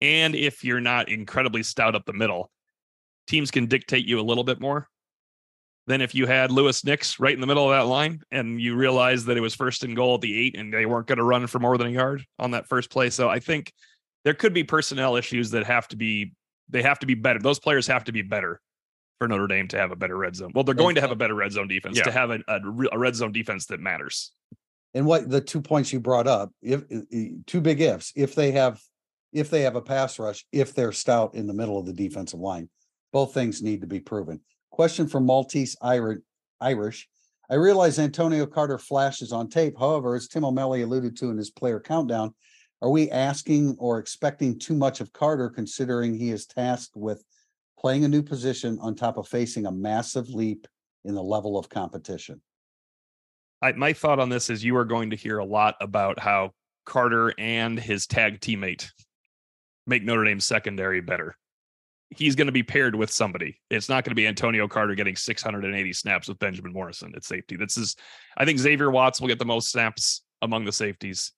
and if you're not incredibly stout up the middle, teams can dictate you a little bit more than if you had Louis Nix right in the middle of that line and you realized that it was first and goal at the eight and they weren't going to run for more than a yard on that first play. So I think there could be personnel issues that have to be they have to be better. Those players have to be better for Notre Dame to have a better red zone. Well, they're going to have a better red zone defense Yeah. to have a, a, a red zone defense that matters. And what the two points you brought up, if i- i- two big ifs, if they have, if they have a pass rush, if they're stout in the middle of the defensive line, both things need to be proven. Question from Maltese Irish. I realize Antonio Carter flashes on tape. However, as Tim O'Malley alluded to in his player countdown, are we asking or expecting too much of Carter considering he is tasked with playing a new position on top of facing a massive leap in the level of competition? I, my thought on this is you are going to hear a lot about how Carter and his tag teammate make Notre Dame secondary better. He's going to be paired with somebody. It's not going to be Antonio Carter getting 680 snaps with Benjamin Morrison at safety. This is, I think Xavier Watts will get the most snaps among the safeties.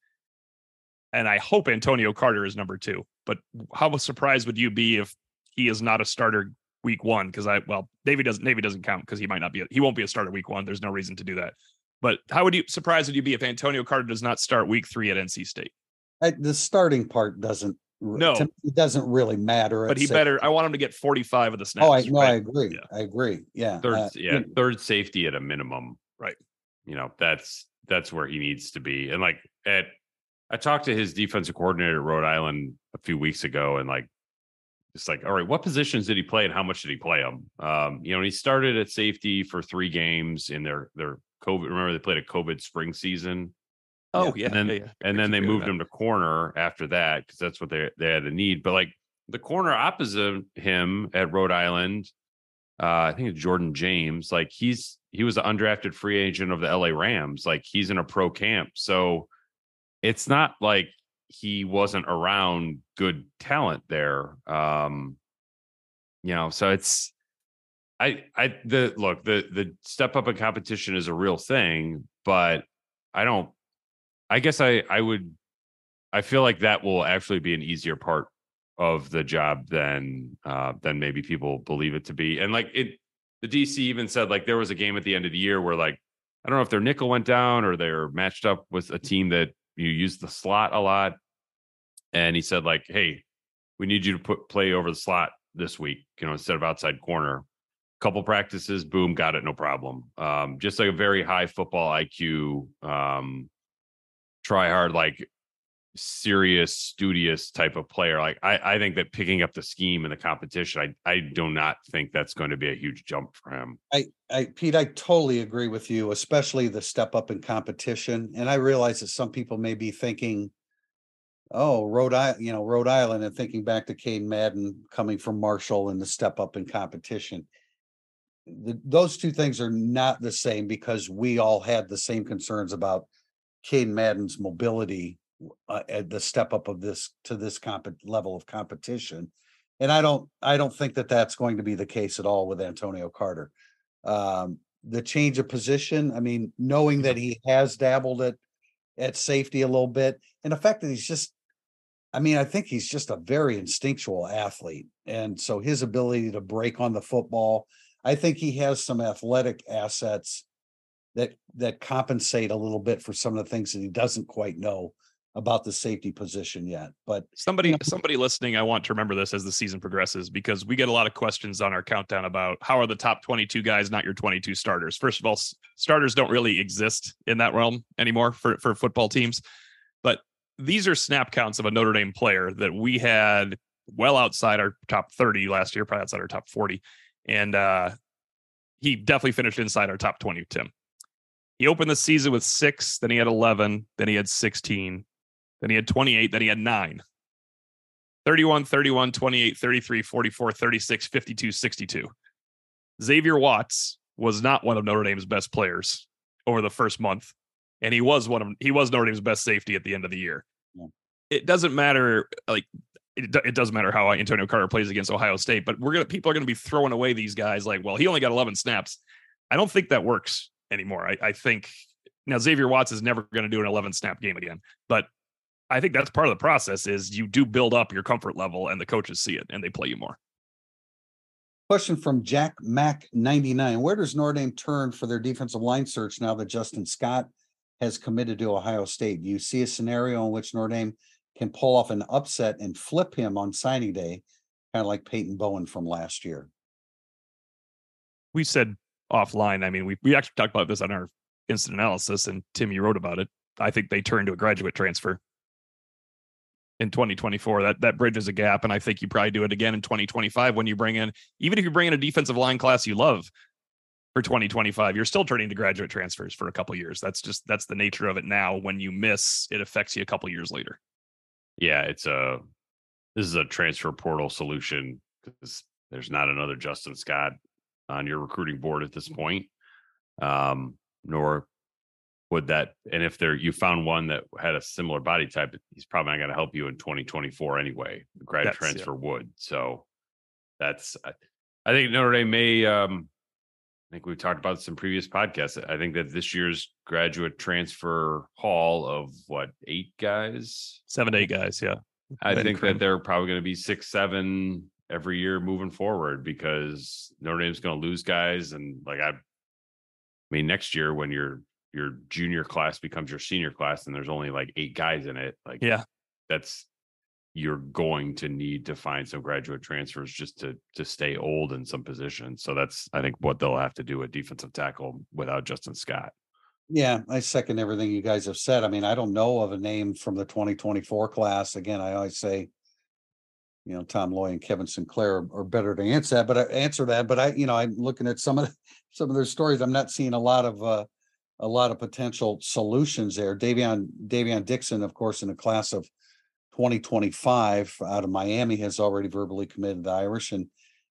and I hope Antonio Carter is number two. But how surprised would you be if he is not a starter week one? Because I well, Navy doesn't Navy doesn't count because he might not be a, he won't be a starter week one. There's no reason to do that. But how would you surprised would you be if Antonio Carter does not start week three at NC State? I, the starting part doesn't. No. me, it doesn't really matter. But he uh, better. I want him to get 45 of the snaps. Oh, I no, I agree. Yeah. I agree. Yeah. third uh, yeah third safety at a minimum Right. you know that's that's where he needs to be and like at i talked to his defensive coordinator at rhode island a few weeks ago and like it's like all right what positions did he play and how much did he play them um you know and he started at safety for three games in their their covid remember they played a covid spring season Oh yeah, and then yeah, yeah. and then they moved that. him to corner after that because that's what they they had a need. But like the corner opposite him at Rhode Island, uh, I think it's Jordan James. Like he's he was an undrafted free agent of the LA Rams. Like he's in a pro camp, so it's not like he wasn't around good talent there. Um, you know, so it's I I the look the the step up in competition is a real thing, but I don't I guess I I would I feel like that will actually be an easier part of the job than uh than maybe people believe it to be. And like it the DC even said like there was a game at the end of the year where like I don't know if their nickel went down or they're matched up with a team that you use the slot a lot. And he said like, "Hey, we need you to put play over the slot this week, you know, instead of outside corner." Couple practices, boom, got it, no problem. Um, just like a very high football IQ, um, try hard, like serious, studious type of player. Like I, I think that picking up the scheme and the competition, I, I do not think that's going to be a huge jump for him. I, I, Pete, I totally agree with you, especially the step up in competition. And I realize that some people may be thinking, oh, Rhode Island, you know, Rhode Island, and thinking back to Kane Madden coming from Marshall and the step up in competition. The, those two things are not the same because we all had the same concerns about Kane Madden's mobility uh, at the step up of this to this comp level of competition. And I don't, I don't think that that's going to be the case at all with Antonio Carter um, the change of position. I mean, knowing that he has dabbled at at safety a little bit, and the fact that he's just, I mean, I think he's just a very instinctual athlete, and so his ability to break on the football, I think he has some athletic assets that that compensate a little bit for some of the things that he doesn't quite know about the safety position yet. But Somebody, know- somebody listening, I want to remember this as the season progresses because we get a lot of questions on our countdown about how are the top 22 guys not your 22 starters. First of all, starters don't really exist in that realm anymore for for football teams, but these are snap counts of a Notre Dame player that we had well outside our top 30 last year, probably outside our top 40, and uh, he definitely finished inside our top 20. Tim, he opened the season with six, then he had 11, then he had 16, then he had 28, then he had nine. 31, 31, 28, 33, 44, 36, 52, 62. Xavier Watts was not one of Notre Dame's best players over the first month. And he was one of he was Notre Dame's best safety at the end of the year. Yeah. It doesn't matter like it, it doesn't matter how Antonio Carter plays against Ohio State, but we're gonna people are gonna be throwing away these guys like, well, he only got 11 snaps. I don't think that works anymore. I, I think now Xavier Watts is never going to do an 11 snap game again, but I think that's part of the process is you do build up your comfort level and the coaches see it and they play you more. question from Jack Mac ninety nine: Where does Notre Dame turn for their defensive line search now that Justin Scott has committed to Ohio State? Do you see a scenario in which Notre Dame can pull off an upset and flip him on signing day, kind of like Peyton Bowen from last year? We said offline. I mean, we, we actually talked about this on our instant analysis and Tim, you wrote about it. I think they turn to a graduate transfer in 2024. That that bridges a gap. And I think you probably do it again in 2025 when you bring in, even if you bring in a defensive line class you love for 2025, you're still turning to graduate transfers for a couple years. That's just that's the nature of it now. When you miss, it affects you a couple years later. Yeah, it's a this is a transfer portal solution because there's not another Justin Scott on your recruiting board at this point. Um, nor would that and if there you found one that had a similar body type, he's probably not going to help you in 2024 anyway. The grad That's- yeah. transfer would. So that's I, I think Notre Dame may um I think we've talked about this in previous podcasts. I think that this year's graduate transfer haul of what eight guys. Seven, eight guys. Yeah. I think that they're probably going to be six, seven every year moving forward because Notre Dame's going to lose guys, and like I, I mean, next year when your your junior class becomes your senior class and there's only like eight guys in it, like Yeah. that's you're going to need to find some graduate transfers just to to stay old in some positions. So that's I think what they'll have to do at defensive tackle without Justin Scott. Yeah, I second everything you guys have said. I mean, I don't know of a name from the twenty twenty-four class. Again, I always say. You know, Tom Loy and Kevin Sinclair are- are better to answer that, but I answer that, but I, you know, I'm looking at some of some of their stories. I'm not seeing a lot of uh. A lot of potential solutions there. Davion, Davion Dixon, of course, in the class of. Twenty twenty-five out of Miami has already verbally committed the Irish and.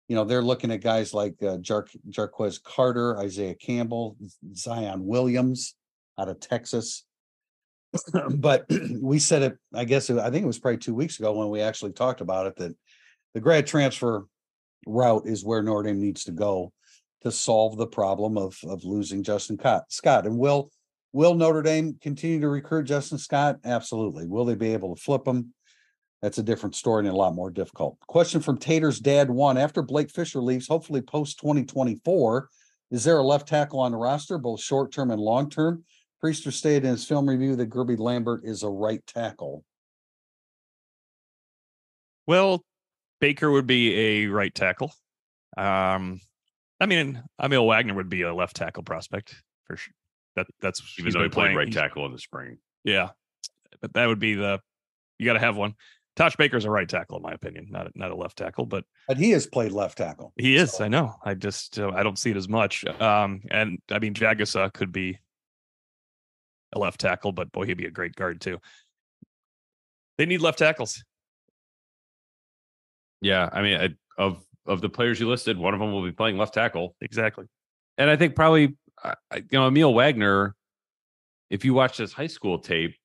You know, they're looking at guys like uh Jar- Jarquez Carter, Isaiah Campbell, Zion Williams out of Texas. But we said it, I guess, I think it was probably two weeks ago when we actually talked about it, that the grad transfer route is where Notre Dame needs to go to solve the problem of, of losing Justin Scott. And will, will Notre Dame continue to recruit Justin Scott? Absolutely. Will they be able to flip him? That's a different story and a lot more difficult. Question from Tater's dad one, after Blake Fisher leaves, hopefully post twenty twenty-four, is there a left tackle on the roster, both short term and long term? Prister stated in his film review that Gerby Lambert is a right tackle. Well, Baker would be a right tackle. Um, I mean, Aamil Wagner would be a left tackle prospect for sure. That that's Even though been he played playing- right tackle in the spring. Yeah, but that would be the you got to have one. Tosh Baker's a right tackle, in my opinion, not a, not a left tackle, but But he has played left tackle. he is. So- I know. I just uh, I don't see it as much. Um, and I mean Jagusah could be a left tackle, but boy, he'd be a great guard too. They need left tackles. Yeah, I mean, I, of of the players you listed, one of them will be playing left tackle, Exactly. and I think probably, I- I- you know, Aamil Wagner. If you watch his high school tape,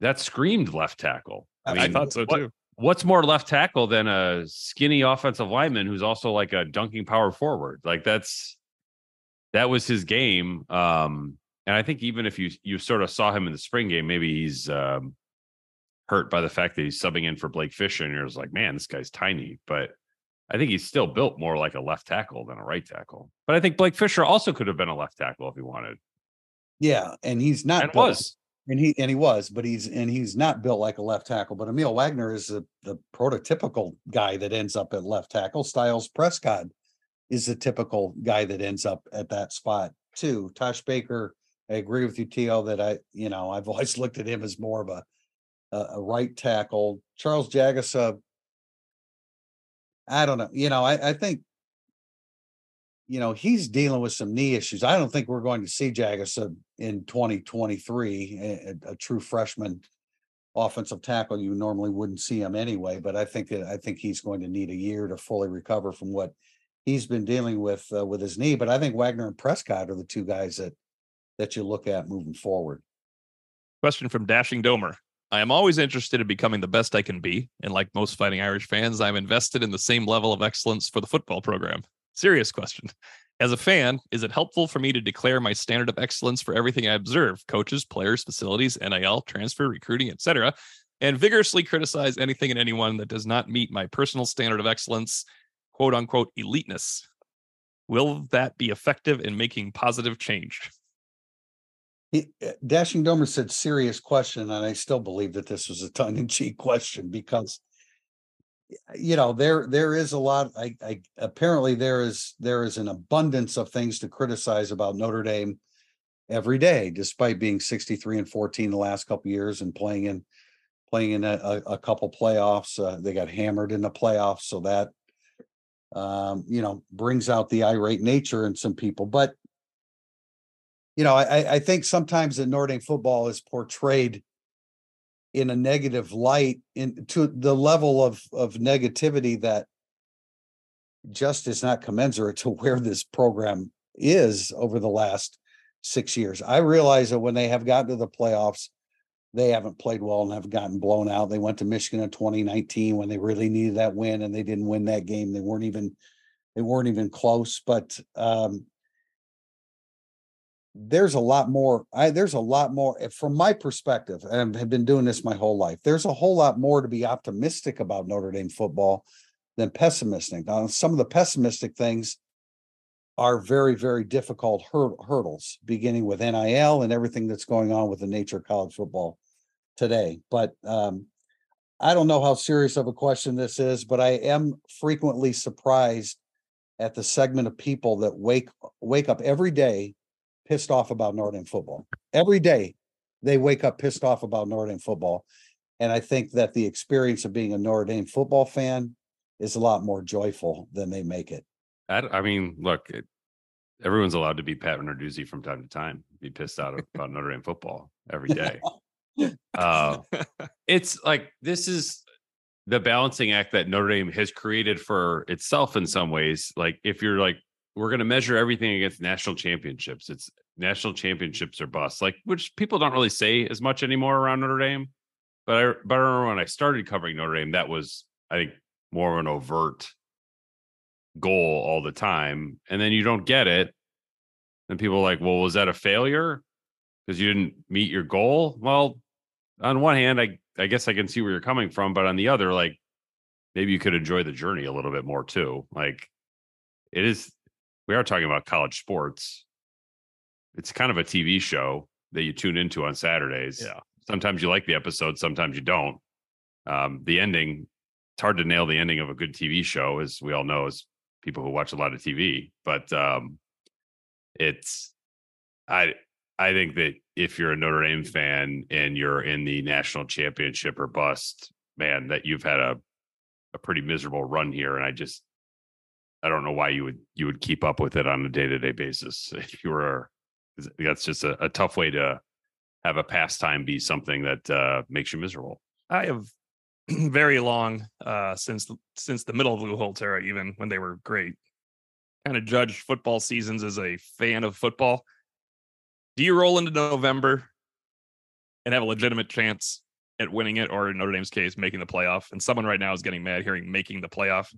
that screamed left tackle. I, mean, thought so what- too. What's more left tackle than a skinny offensive lineman who's also like a dunking power forward? Like that's that was his game. Um, and I think even if you you sort of saw him in the spring game, maybe he's um, hurt by the fact that he's subbing in for Blake Fisher, and you're just like, man, this guy's tiny. But I think he's still built more like a left tackle than a right tackle. But I think Blake Fisher also could have been a left tackle if he wanted. Yeah, and he's not And built- was. and he and he was, but he's and he's not built like a left tackle. But Aamil Wagner is the the prototypical guy that ends up at left tackle. Styles Prescott is the typical guy that ends up at that spot too. Tosh Baker, I agree with you, Tio, that I you know I've always looked at him as more of a a, right tackle. Charles Jagusah, I don't know. You know, I I think you know, he's dealing with some knee issues. I don't think we're going to see Jagus uh, in twenty twenty-three, a, a- a true freshman offensive tackle. You normally wouldn't see him anyway, but I think that, I think he's going to need a year to fully recover from what he's been dealing with, uh, with his knee. But I think Wagner and Prescott are the two guys that, that you look at moving forward. Question from Dashing Domer. I am always interested in becoming the best I can be. And like most Fighting Irish fans, I'm invested in the same level of excellence for the football program. Serious question. As a fan, is it helpful for me to declare my standard of excellence for everything I observe coaches, players, facilities, NIL, transfer, recruiting, etc., and vigorously criticize anything and anyone that does not meet my personal standard of excellence, quote unquote, eliteness? Will that be effective in making positive change? He, uh, Dashing Domer said serious question, and I still believe that this was a tongue in cheek question because you know there there is a lot I, I apparently there is there is an abundance of things to criticize about Notre Dame every day despite being 63 and 14 the last couple years and playing in playing in a, a, a couple playoffs uh, they got hammered in the playoffs so that um you know brings out the irate nature in some people but you know, I, I- think sometimes the Dame football is portrayed in a negative light in to the level of of negativity that just is not commensurate to where this program is over the last six years. I realize that when they have gotten to the playoffs, they haven't played well and have gotten blown out. They went to Michigan in 2019 when they really needed that win and they didn't win that game. They weren't even they weren't even close. But um, there's a lot more. I there's a lot more eh, from my perspective, and have been doing this my whole life. There's a whole lot more to be optimistic about Notre Dame football than pessimistic. Now, some of the pessimistic things are very, very difficult hur- hurdles, beginning with NIL and everything that's going on with the nature of college football today. But um, I don't know how serious of a question this is, but I am frequently surprised at the segment of people that wake wake up every day pissed off about Notre Dame football. Every day they wake up pissed off about Notre Dame football. And I think that the experience of being a Notre Dame football fan is a lot more joyful than they make it. I, I mean, look, it, everyone's allowed to be Pat Narduzzi from time to time, be pissed out about Notre Dame football every day. uh, it's like this is the balancing act that Notre Dame has created for itself in some ways. Like, if you're like, we're going to measure everything against national championships, it's national championships or bust, like, which people don't really say as much anymore around Notre Dame. But I, but I remember when I started covering Notre Dame, that was, I think, more of an overt goal all the time and then you don't get it. And people are like well was that a failure? Because you didn't meet your goal? Well on one hand i i guess i can see where you're coming from but on the other like maybe you could enjoy the journey a little bit more too. Like it is we are talking about college sports. It's kind of a tv show that you tune into on saturdays. Yeah. sometimes you like the episode sometimes you don't. Um the ending it's hard to nail the ending of a good tv show as we all know as people who watch a lot of tv but um it's i i think that if you're a notre dame fan and you're in the national championship or bust man that you've had a a pretty miserable run here and i just i don't know why you would you would keep up with it on a day-to-day basis if you were that's just a, a tough way to have a pastime be something that uh makes you miserable I have very long uh since the- since the middle of Lou Holtz era, even when they were great. Kind of judged football seasons as a fan of football. Do you roll into November and have a legitimate chance at winning it, or in Notre Dame's case, making the playoff? And someone right now is getting mad hearing making the playoff.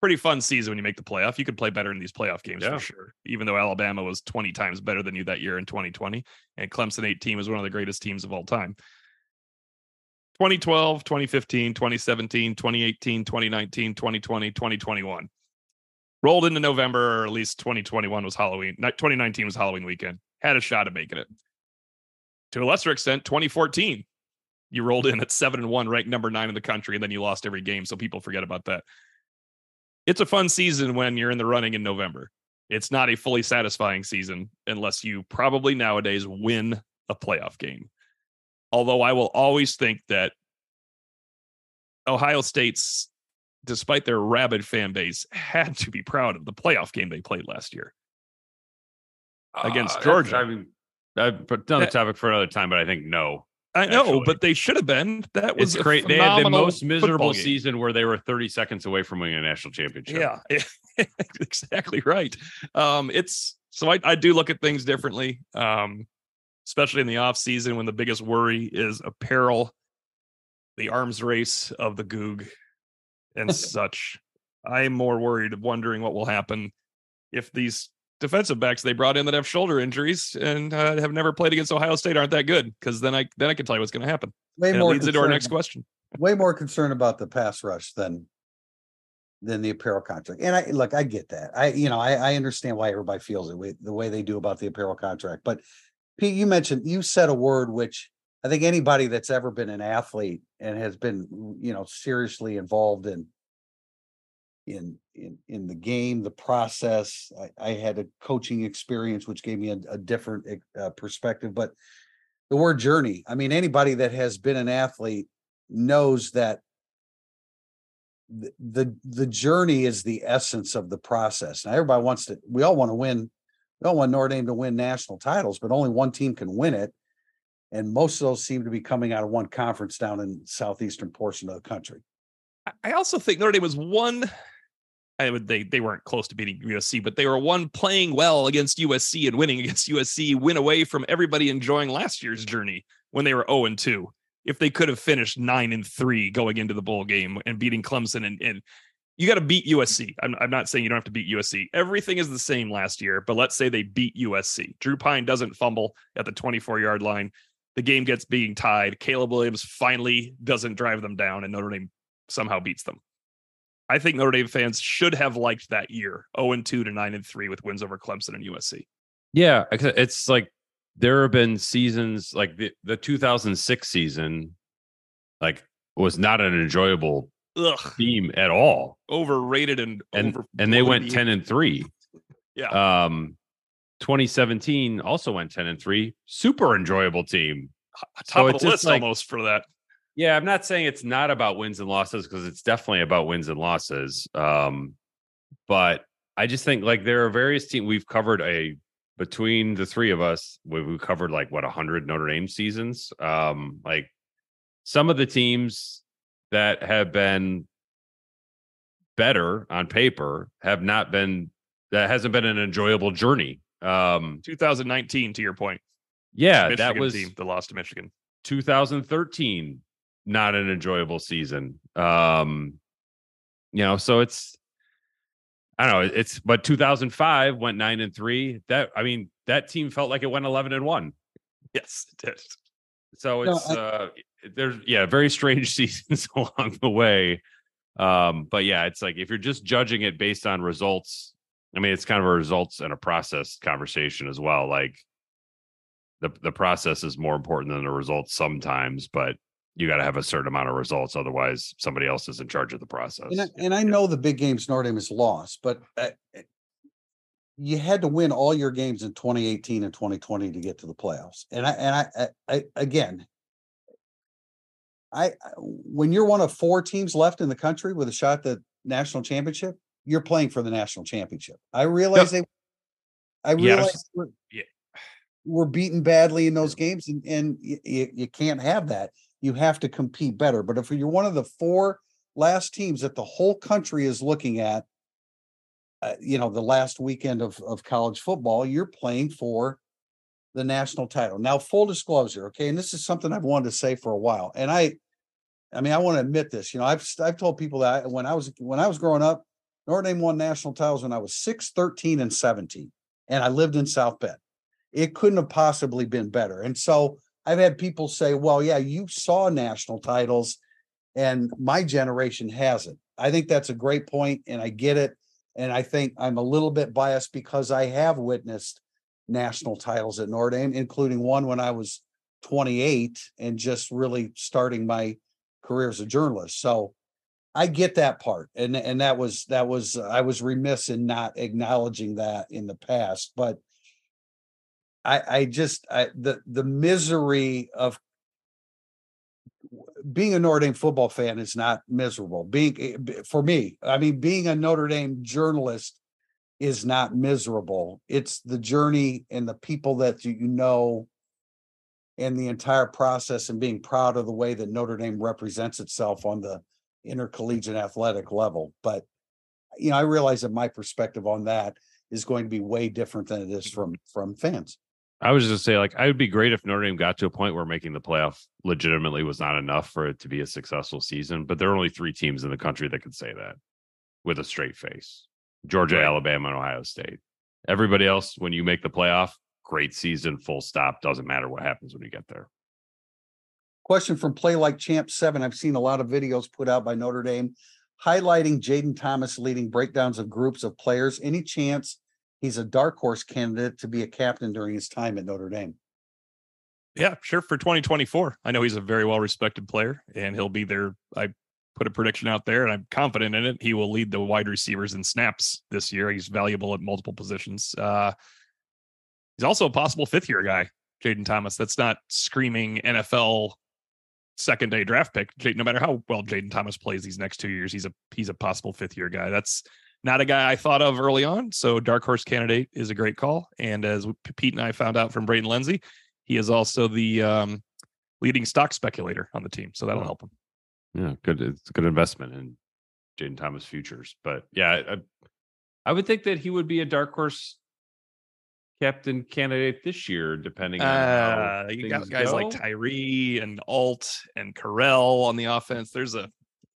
Pretty fun season when you make the playoff. You could play better in these playoff games Yeah. for sure. Even though Alabama was 20 times better than you that year in 2020, and Clemson 18 was one of the greatest teams of all time. 2012, 2015, 2017, 2018, 2019, 2020, 2021. Rolled into November, or at least 2021 was Halloween. 2019 was Halloween weekend. Had a shot at making it. To a lesser extent, 2014, you rolled in at seven and one, ranked number nine in the country, and then you lost every game. So people forget about that. It's a fun season when you're in the running in November. It's not a fully satisfying season unless you probably nowadays win a playoff game although I will always think that Ohio State's, despite their rabid fan base, had to be proud of the playoff game they played last year. Against Uh, Georgia. I mean, I put another That- topic for another time, but I think no. I know, Actually. but they should have been. That was great. They had the most miserable season where they were 30 seconds away from winning a national championship. Yeah, exactly right. Um, it's so I, I do look at things differently, um, especially in the off season when the biggest worry is apparel, the arms race of the Goog, and such. I'm more worried, wondering what will happen if these defensive backs they brought in that have shoulder injuries and uh, have never played against Ohio State aren't that good. Because then I then I can tell you what's going to happen. Way And more leads into our concerned- next question. way more concerned about the pass rush than than the apparel contract. And I look, I get that. I you know, I, I understand why everybody feels it way, the way they do about the apparel contract. But Pete, you mentioned you said a word which I think anybody that's ever been an athlete and has been, you know, seriously involved in in in in the game, the process. I, I had a coaching experience which gave me a, a different uh, perspective. But the word journey. I mean, anybody that has been an athlete knows that the, the the journey is the essence of the process. Now everybody wants to we all want to win, we all want Notre Dame to win national titles, but only one team can win it. And most of those seem to be coming out of one conference down in southeastern portion of the country. I- also think Notre Dame was one. I would they they weren't close to beating USC, but they were one playing well against USC and winning against USC, win away from everybody enjoying last year's journey when they were 0 and 2. If they could have finished nine and three going into the bowl game and beating Clemson and, and you got to beat USC. I'm, I'm not saying you don't have to beat USC. Everything is the same last year, but let's say they beat USC. Drew Pyne doesn't fumble at the 24 yard line. The game gets being tied. Caleb Williams finally doesn't drive them down, and Notre Dame somehow beats them. I think Notre Dame fans should have liked that year 0 and 2 to 9 and 3 with wins over Clemson and USC. Yeah, it's like there have been seasons like the, the 2006 season, like was not an enjoyable Ugh. team at all. Overrated and and over and they went 10 and 3. Yeah. Um 2017 also went 10 and 3. Super enjoyable team. top so of the list like- almost for that. Yeah, I'm not saying it's not about wins and losses because it's definitely about wins and losses. Um, but I just think like there are various teams we've covered a between the three of us, we we covered like what hundred Notre Dame seasons. Um, like some of the teams that have been better on paper have not been that hasn't been an enjoyable journey. Um, 2019, to your point. yeah, Michigan that was team that lost to Michigan. 2013 not an enjoyable season. Um you know so it's i don't know it's but 2005 went 9 and 3 that i mean that team felt like it went 11 and 1 Yes, it did. so No, it's I- uh there's yeah very strange seasons along the way. Um but yeah it's like if you're just judging it based on results i mean it's kind of a results and a process conversation as well like the the process is more important than the results sometimes but you got to have a certain amount of results otherwise somebody else is in charge of the process And I, and I know the big games Notre Dame has lost, but uh, uh, you had to win all your games in 2018 and 2020 to get to the playoffs. And I and I, I, I again, I I- when you're one of four teams left in the country with a shot at the national championship, you're playing for the national championship. I realize they. I I realize just- we're, yeah. we're beaten badly in those games, and and you, you can't have that. You have to compete better. But if you're one of the four last teams that the whole country is looking at, uh, you know, the last weekend of, of college football, you're playing for the national title. Now, full disclosure, okay, and this is something I've wanted to say for a while. And I, I mean, I want to admit this. You know, I've I've told people that I, when I was when I was growing up, Notre Dame won national titles when I was 6, 13, and 17. And I lived in South Bend. It couldn't have possibly been better. And so I've had people say, well, yeah, you saw national titles and my generation hasn't. I think that's a great point and I get it. And I think I'm a little bit biased because I have witnessed national titles at Notre Dame, including one when I was 28 and just really starting my career as a journalist. So I get that part. And and that was that was I was remiss in not acknowledging that in the past, but I I just I the the misery of being a Notre Dame football fan is not miserable. Being eh, for me, I mean, being a Notre Dame journalist is not miserable. It's the journey and the people that you know and the entire process and being proud of the way that Notre Dame represents itself on the intercollegiate athletic level. But you know, I realize that my perspective on that is going to be way different than it is from from fans. I was just say like I would be great if Notre Dame got to a point where making the playoff legitimately was not enough for it to be a successful season. But there are only three teams in the country that could say that with a straight face: Georgia, Right. Alabama, and Ohio State. Everybody else, when you make the playoff, great season, full stop. Doesn't matter what happens when you get there. Question from Play Like Champ Seven. I've seen a lot of videos put out by Notre Dame highlighting Jaden Thomas leading breakdowns of groups of players. Any chance he's a dark horse candidate to be a captain during his time at Notre Dame? Yeah, sure. For 2024, I know he's a very well respected player, and he'll be there. I put a prediction out there, and I'm confident in it. He will lead the wide receivers in snaps this year. He's valuable at multiple positions. Uh, he's also a possible fifth year guy, Jaden Thomas. That's not screaming NFL second day draft pick. No matter how well Jaden Thomas plays these next two years, he's a he's a possible fifth year guy. That's not a guy I thought of early on. So dark horse candidate is a great call. And as Pete and I found out from Braden Lenzy, he is also the um, leading stock speculator on the team, so that'll help him. Yeah, good. It's a good investment in Jaden Thomas futures. But yeah, I, I would think that he would be a dark horse captain candidate this year, depending on how Uh, you got guys like. Tyree and Alt and Carell on the offense. There's a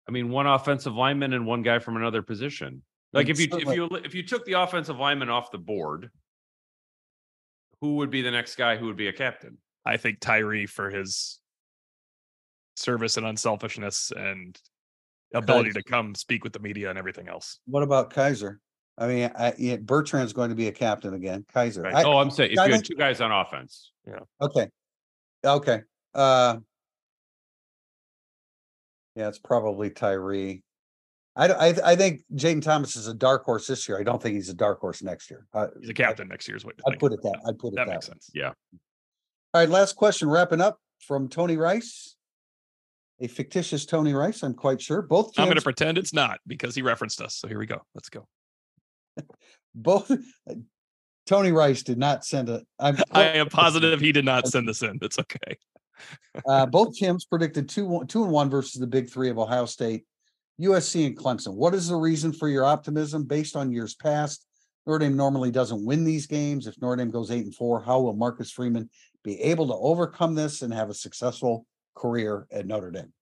I mean, one offensive lineman and one guy from another position. Like if you if Certainly. you if you took the offensive lineman off the board, who would be the next guy who would be a captain? I think Tyree for his service and unselfishness and ability Kaiser. to come speak with the media and everything else. What about Kaiser? I mean, I, yeah, Bertrand's going to be a captain again. Kaiser. Right. I- oh, I'm saying if I you had two guys on offense. Yeah. Okay. Okay. Uh. Yeah, it's probably Tyree. I, I, I think Jaden Thomas is a dark horse this year. I don't think he's a dark horse next year. Uh, He's a captain next year is what I'd put it that, I'd put it That that. makes way. sense. Yeah. All right, last question, wrapping up from Tony Rice. A fictitious Tony Rice, I'm quite sure. Both I'm going to pretend it's not because he referenced us. So here we go. Let's go. both Tony Rice did not send a. I'm I am positive he did not send this in. It's okay. Uh, both Tims predicted two, two and one versus the big three of Ohio State, USC and Clemson. What is the reason for your optimism based on years past? Notre Dame normally doesn't win these games. If Notre Dame goes eight and four, how will Marcus Freeman be able to overcome this and have a successful career at Notre Dame?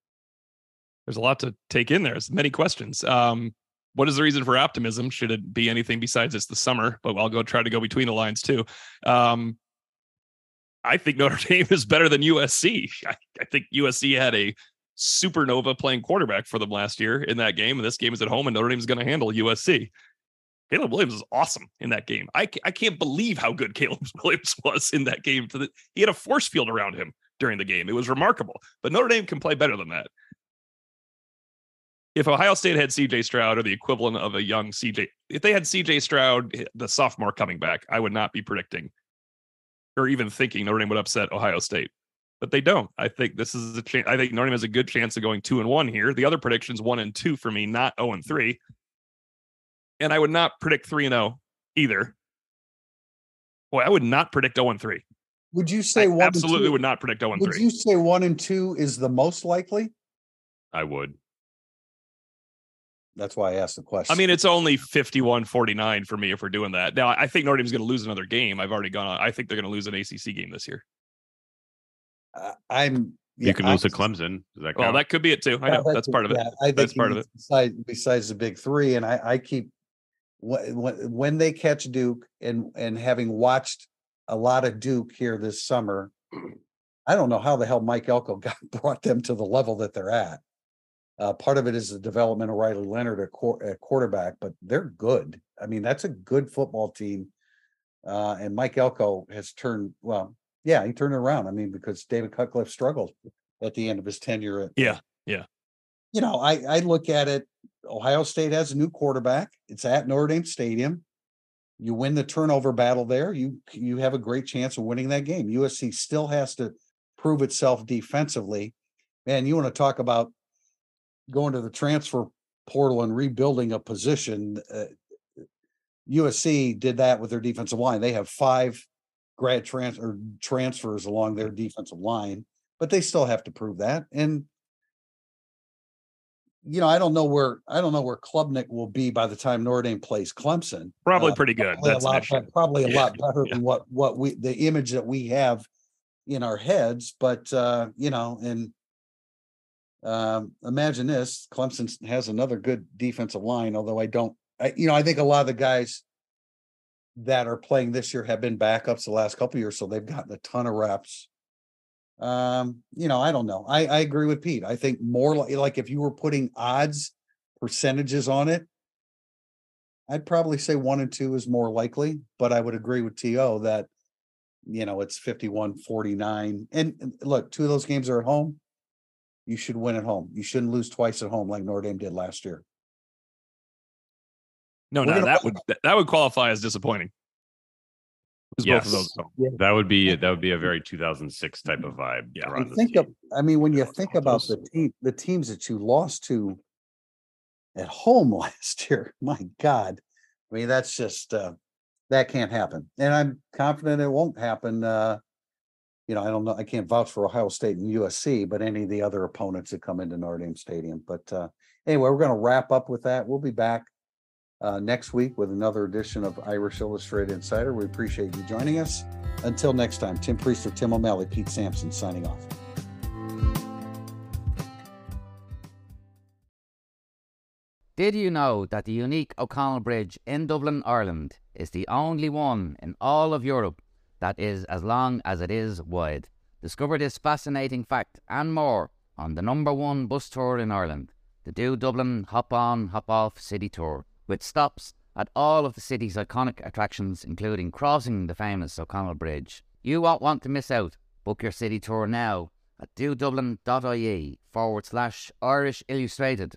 There's a lot to take in there. There's many questions. Um, what is the reason for optimism? Should it be anything besides it's the summer? But I'll go try to go between the lines too. Um, I think Notre Dame is better than USC. I, I think USC had a supernova playing quarterback for them last year in that game, and this game is at home, and Notre Dame is going to handle USC. Caleb Williams is awesome in that game. I, I can't believe how good Caleb Williams was in that game. To the, he had a force field around him during the game. It was remarkable. But Notre Dame can play better than that if Ohio State had CJ Stroud or the equivalent of a young CJ, if they had CJ Stroud, eh, the sophomore coming back, I would not be predicting or even thinking Notre Dame would upset Ohio State. But they don't. I think this is a chance. I think Notre Dame has a good chance of going two and one here. The other predictions one and two for me, not 0 and three. And I would not predict three and 0 either. Boy, I would not predict 0 and three. Would you say I one? absolutely would not predict 0 and Would three. you say one and two is the most likely? I would. That's why I asked the question. I mean, it's only 51 49 for me if we're doing that. Now, I think Notre Dame's going to lose another game. I've already gone on. I think they're going to lose an ACC game this year. Uh, I'm. you yeah, can I- lose to Clemson. Does that Well, that could be it too. I Yeah, know that's part of it. yeah, I think That's part of he's- Besides, besides the big three, and I, I keep when, when, when they catch Duke and, and having watched a lot of Duke here this summer, I don't know how the hell Mike Elko got brought them to the level that they're at. Uh, part of it is the development of Riley Leonard at, quar- at quarterback, but they're good. I mean, that's a good football team. Uh, and Mike Elko has turned, well, yeah, he turned it around. I mean, because David Cutcliffe struggled at the end of his tenure. at- Yeah, yeah. You know, I, I look at it, Ohio State has a new quarterback. It's at Notre Dame Stadium. You win the turnover battle there, you, you have a great chance of winning that game. USC still has to prove itself defensively. Man, you want to talk about going to the transfer portal and rebuilding a position. uh, USC did that with their defensive line. They have five grad trans or transfers along their defensive line, but they still have to prove that. And you know, I don't know where I don't know where Klubnik will be by the time Notre Dame plays Clemson. Probably Uh, pretty good. probably a That's an lot, issue. probably a Yeah, lot better yeah. than what what we the image that we have in our heads. But uh, you know, and um, imagine this: Clemson has another good defensive line. Although I don't, I, you know, I think a lot of the guys that are playing this year have been backups the last couple years, so they've gotten a ton of reps. Um, you know, I don't know. I I agree with Pete. I think more like like if you were putting odds percentages on it, I'd probably say one and two is more likely, but I would agree with TO that, you know, it's 51 49. And look, two of those games are at home. You should win at home. You shouldn't lose twice at home like Notre Dame did last year. No, We're no, that would that- that would qualify as disappointing. Lose both of Yes. those. that would be that would be a very 2006 type of vibe. Yeah. around think of, I mean, when you think about the team, the teams that you lost to at home last year, my God. I mean, that's just uh that can't happen. And I'm confident it won't happen. Uh, you know, I don't know, I can't vouch for Ohio State and USC, but any of the other opponents that come into Notre Dame Stadium. But uh anyway, we're gonna wrap up with that. We'll be back uh next week with another edition of Irish Illustrated Insider. We appreciate you joining us. Until next time, Tim Priest Prister, Tim O'Malley, Pete Sampson signing off. Did you know that the unique O'Connell Bridge in Dublin, Ireland is the only one in all of Europe that is as long as it is wide? Discover this fascinating fact and more on the number one bus tour in Ireland, the Do Dublin Hop On Hop Off City Tour, with stops at all of the city's iconic attractions, including crossing the famous O'Connell Bridge. You won't want to miss out. Book your city tour now at dodublin.ie forward slash Irish Illustrated